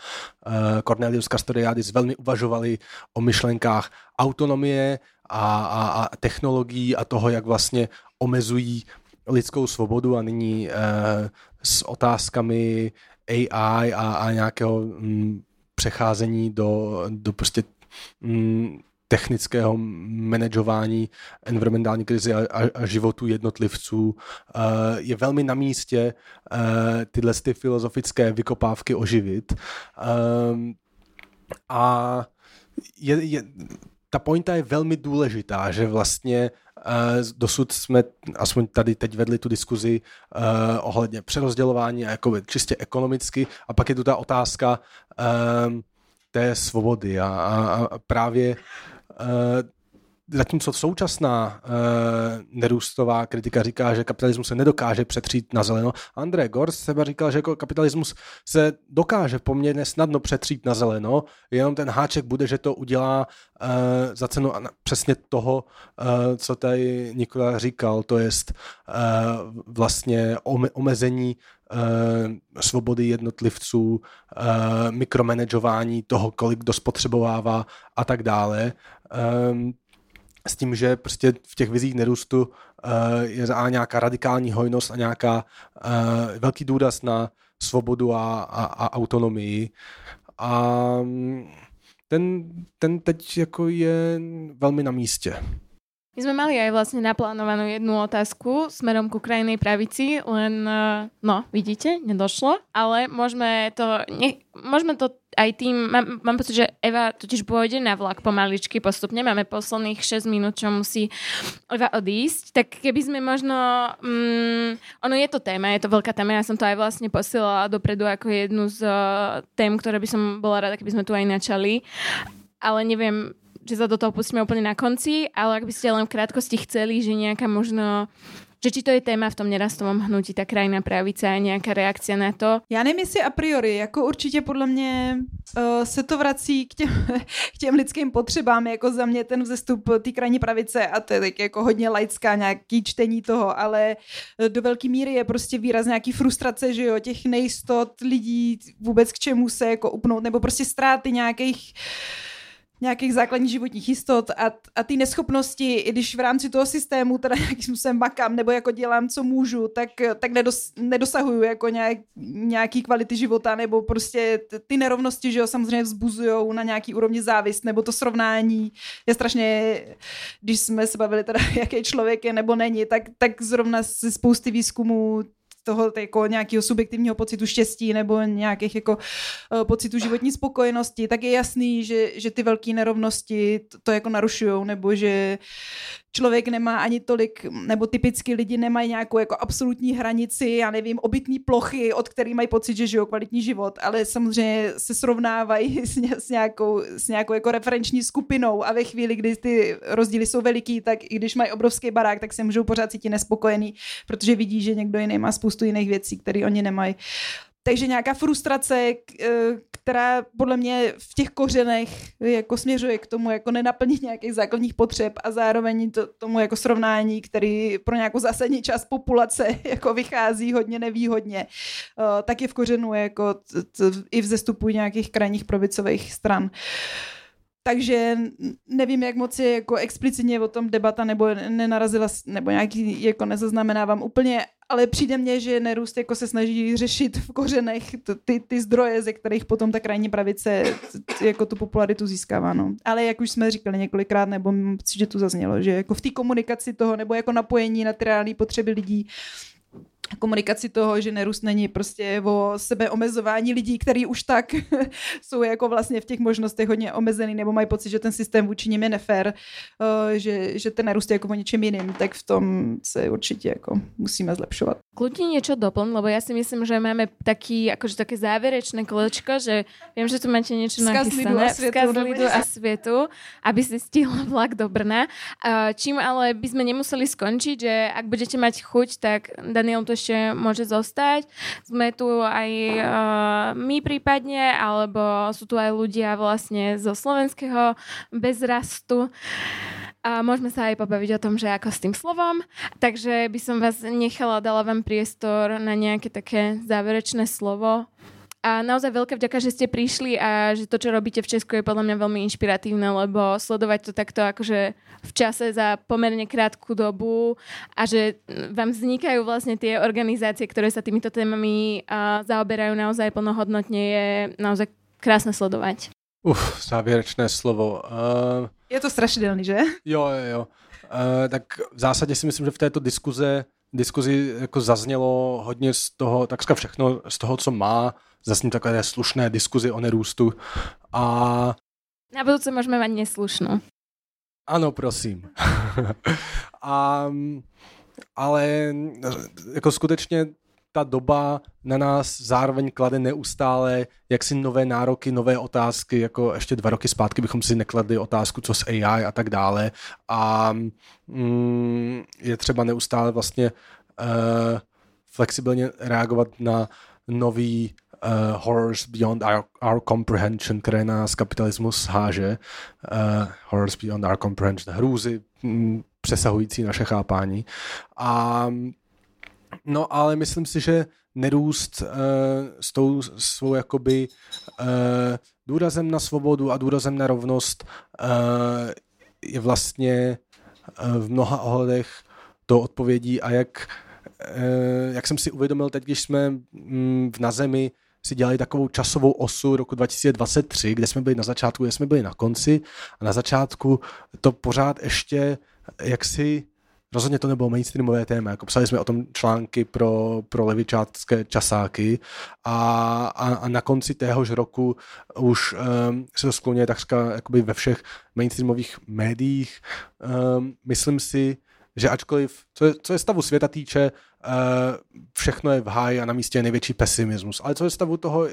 uh, Cornelius Castoriadis velmi uvažovali o myšlenkách autonomie a, a, a technologií a toho, jak vlastně omezují lidskou svobodu a nyní uh, s otázkami AI a, a nějakého mm, přecházení do, do prostě technického manažování environmentální krize a, a, a životu jednotlivců uh, je velmi na místě uh, tyhle ty filozofické vykopávky oživit. Uh, a je, je, ta pointa je velmi důležitá, že vlastně uh, dosud jsme aspoň tady teď vedli tu diskuzi uh, ohledně přerozdělování a jako čistě ekonomicky a pak je tu ta otázka uh, té svobody a, a, právě uh, zatímco současná uh, nerůstová kritika říká, že kapitalismus se nedokáže přetřít na zeleno, André Gors seba říkal, že jako kapitalismus se dokáže poměrně snadno přetřít na zeleno, jenom ten háček bude, že to udělá uh, za cenu přesně toho, uh, co tady Nikola říkal, to jest uh, vlastně omezení Uh, svobody jednotlivců, mikromanažování toho, kolik kdo spotřebovává a tak dále. S tím, že prostě v těch vizích nerůstu uh, je a nějaká radikální hojnost a nějaká uh, velký důraz na svobodu a, a, a autonomii. A mm, ten, ten teď jako je velmi na místě. My sme mali aj vlastne naplánovanú jednu otázku smerom ku krajnej pravici, len, eh, no, vidíte, nedošlo, ale môžeme to, ne, môžeme to aj tým, mám, mám pocit, že Eva totiž pôjde na vlak pomaličky postupne, máme posledných 6 minút, čo musí Eva odísť, tak keby sme možno, mm, ono je to téma, je to veľká téma, ja som to aj vlastne posielala dopredu ako jednu z uh, tém, ktoré by som bola rada, keby sme tu aj načali, ale neviem, že sa do toho pustíme úplne na konci, ale ak by ste len v krátkosti chceli, že nejaká možno že či to je téma v tom nerastovom hnutí, ta krajná pravice a nějaká reakce na to? Já nevím, jestli a priori, jako určitě podle mě uh, se to vrací k těm, [LAUGHS] k těm lidským potřebám, jako za mě ten vzestup té krajní pravice a to je tak jako hodně laická nějaký čtení toho, ale do velké míry je prostě výraz nějaký frustrace, že jo, těch nejistot lidí vůbec k čemu se jako upnout, nebo prostě ztráty nějakých nějakých základních životních jistot a, a ty neschopnosti, i když v rámci toho systému teda [LAUGHS] nějakým způsobem makám nebo jako dělám, co můžu, tak, tak nedos, nedosahuju jako nějak, nějaký kvality života nebo prostě ty nerovnosti, že jo, samozřejmě vzbuzují na nějaký úrovni závist nebo to srovnání. Je strašně, když jsme se bavili teda, [LAUGHS] jaký člověk je nebo není, tak, tak zrovna z spousty výzkumů toho jako nějakého subjektivního pocitu štěstí nebo nějakých jako uh, pocitů životní spokojenosti, tak je jasný, že, že ty velké nerovnosti to, to jako narušují, nebo že člověk nemá ani tolik, nebo typicky lidi nemají nějakou jako absolutní hranici, já nevím, obytní plochy, od kterých mají pocit, že žijou kvalitní život, ale samozřejmě se srovnávají [LAUGHS] s, ně, s nějakou, s nějakou jako referenční skupinou a ve chvíli, kdy ty rozdíly jsou veliký, tak i když mají obrovský barák, tak se můžou pořád cítit nespokojený, protože vidí, že někdo jiný má spoustu jiných věcí, které oni nemají. Takže nějaká frustrace, eh, která podle mě v těch kořenech jako směřuje k tomu jako nenaplnit nějakých základních potřeb a zároveň to, tomu jako srovnání, který pro nějakou zásadní část populace [LAUGHS] jako vychází hodně nevýhodně, eh, tak je v kořenu jako t, t, i v zestupu nějakých krajních pravicových stran takže nevím, jak moc je jako explicitně o tom debata nebo nenarazila, nebo nějaký jako nezaznamenávám úplně, ale přijde mně, že Nerůst jako se snaží řešit v kořenech ty, ty zdroje, ze kterých potom ta krajní pravice jako tu popularitu získává. No. Ale jak už jsme říkali několikrát, nebo že tu zaznělo, že jako v té komunikaci toho, nebo jako napojení na ty reální potřeby lidí, komunikaci toho, že nerůst není prostě o sebeomezování lidí, kteří už tak [LAUGHS] jsou jako vlastně v těch možnostech hodně omezený nebo mají pocit, že ten systém vůči nim je nefér, eh, že, že ten nerůst je jako o něčem jiným, tak v tom se určitě jako musíme zlepšovat. Kľudne niečo doplň, lebo ja si myslím, že máme taký, akože také záverečné kolečko, že viem, že tu máte niečo nachystané. Vzkaz lidu a svetu, aby si stihla vlak do Brna. Čím ale by sme nemuseli skončiť, že ak budete mať chuť, tak Daniel tu ešte môže zostať. Sme tu aj uh, my prípadne, alebo sú tu aj ľudia vlastne zo slovenského bezrastu. A môžeme sa aj pobaviť o tom, že ako s tým slovom. Takže by som vás nechala, dala vám priestor na nejaké také záverečné slovo. A naozaj veľká vďaka, že ste prišli a že to, čo robíte v Česku je podľa mňa veľmi inšpiratívne, lebo sledovať to takto akože v čase za pomerne krátku dobu a že vám vznikajú vlastne tie organizácie, ktoré sa týmito témami uh, zaoberajú naozaj plnohodnotne, je naozaj krásne sledovať. Uf, závěrečné slovo. Uh, je to strašidelný, že? Jo, jo, jo. Uh, tak v zásadě si myslím, že v této diskuze diskuzi jako zaznělo hodně z toho, takřka všechno z toho, co má zase takové slušné diskuzi o nerůstu. A... Na budúce můžeme mít neslušnou. Ano, prosím. [LAUGHS] a, ale jako skutečně ta doba na nás zároveň klade neustále jaksi nové nároky, nové otázky, jako ještě dva roky zpátky bychom si nekladli otázku, co s AI a tak dále. A mm, je třeba neustále vlastně uh, flexibilně reagovat na nový uh, horrors beyond our, our comprehension, které nás kapitalismus háže, uh, horrors beyond our comprehension, hrůzy mm, přesahující naše chápání. A no ale myslím si, že nerůst uh, s tou svou jakoby uh, důrazem na svobodu a důrazem na rovnost uh, je vlastně uh, v mnoha ohledech to odpovědí. A jak, uh, jak jsem si uvědomil teď, když jsme mm, v na zemi si dělali takovou časovou osu roku 2023, kde jsme byli na začátku, kde jsme byli na konci. A na začátku to pořád ještě jaksi Rozhodně to nebylo mainstreamové téma, jako psali jsme o tom články pro, pro levičácké časáky a, a, a na konci téhož roku už um, se to skloně takřka jakoby ve všech mainstreamových médiích. Um, myslím si, že ačkoliv, co je, co je stavu světa týče, uh, všechno je v háji a na místě je největší pesimismus. Ale co je stavu toho, uh,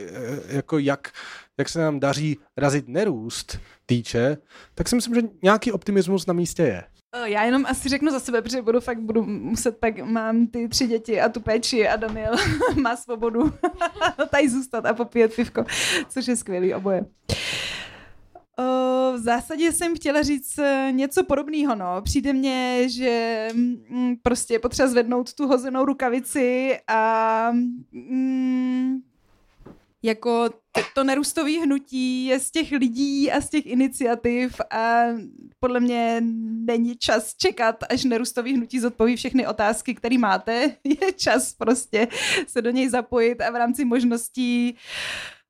jako jak, jak se nám daří razit nerůst týče, tak si myslím, že nějaký optimismus na místě je. Eh, já jenom asi řeknu za sebe, protože budu fakt budu muset pak, mám ty tři děti a tu péči a Daniel [LAUGHS] má svobodu [LAUGHS] tady zůstat a popíjet pivko, což je skvělý oboje. V zásadě jsem chtěla říct eh, něco podobného. No. Přijde mně, že mm, prostě je potřeba zvednout tu hozenou rukavici a mm, jako to nerůstové hnutí je z těch lidí a z těch iniciativ a podle mě není čas čekat, až nerůstový hnutí zodpoví všechny otázky, které máte. [LAUGHS] Je čas prostě se do něj zapojit a v rámci možností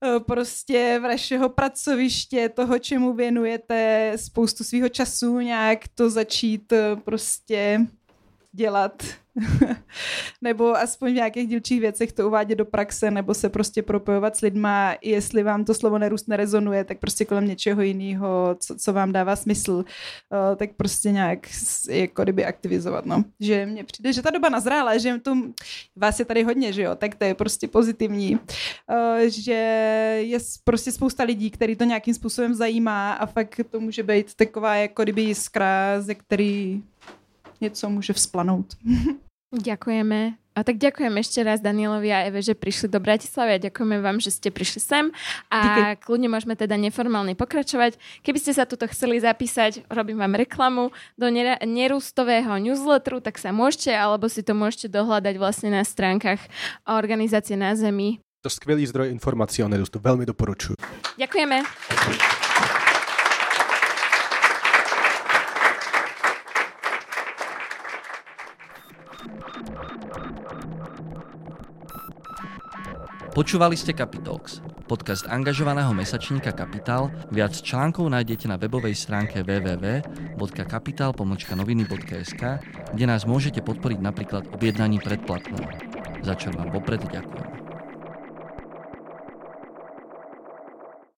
eh, prostě vašeho pracoviště, toho, čemu věnujete spoustu svého času, nějak to začít eh, prostě dělat [LAUGHS] nebo aspoň v nějakých dílčích věcech to uvádět do praxe, nebo se prostě propojovat s lidma, jestli vám to slovo nerůst nerezonuje, tak prostě kolem něčeho jiného, co, co vám dává smysl, uh, tak prostě nějak jako kdyby aktivizovat, no. Že mně přijde, že ta doba nazrála, že to, vás je tady hodně, že jo, tak to je prostě pozitivní, uh, že je prostě spousta lidí, který to nějakým způsobem zajímá a fakt to může být taková jako kdyby jiskra, ze který něco může vzplanout. [LAUGHS] Ďakujeme. A tak ďakujem ešte raz Danielovi a Eve, že prišli do Bratislavy a ďakujeme vám, že ste prišli sem a Díky. kľudne môžeme teda neformálne pokračovať. Keby ste sa tuto chceli zapísať, robím vám reklamu do nerústového newsletteru, tak sa môžete, alebo si to môžete dohľadať vlastne na stránkach organizácie na Zemi. To skvělý zdroj informací o nerústu, veľmi doporučuji. Ďakujeme. Počúvali ste Capitalx, podcast angažovaného mesačníka Kapitál. Viac článkov nájdete na webovej stránke www.kapital.noviny.sk, kde nás môžete podporiť napríklad objednaním predplatného. Za čo vám vopred ďakujem.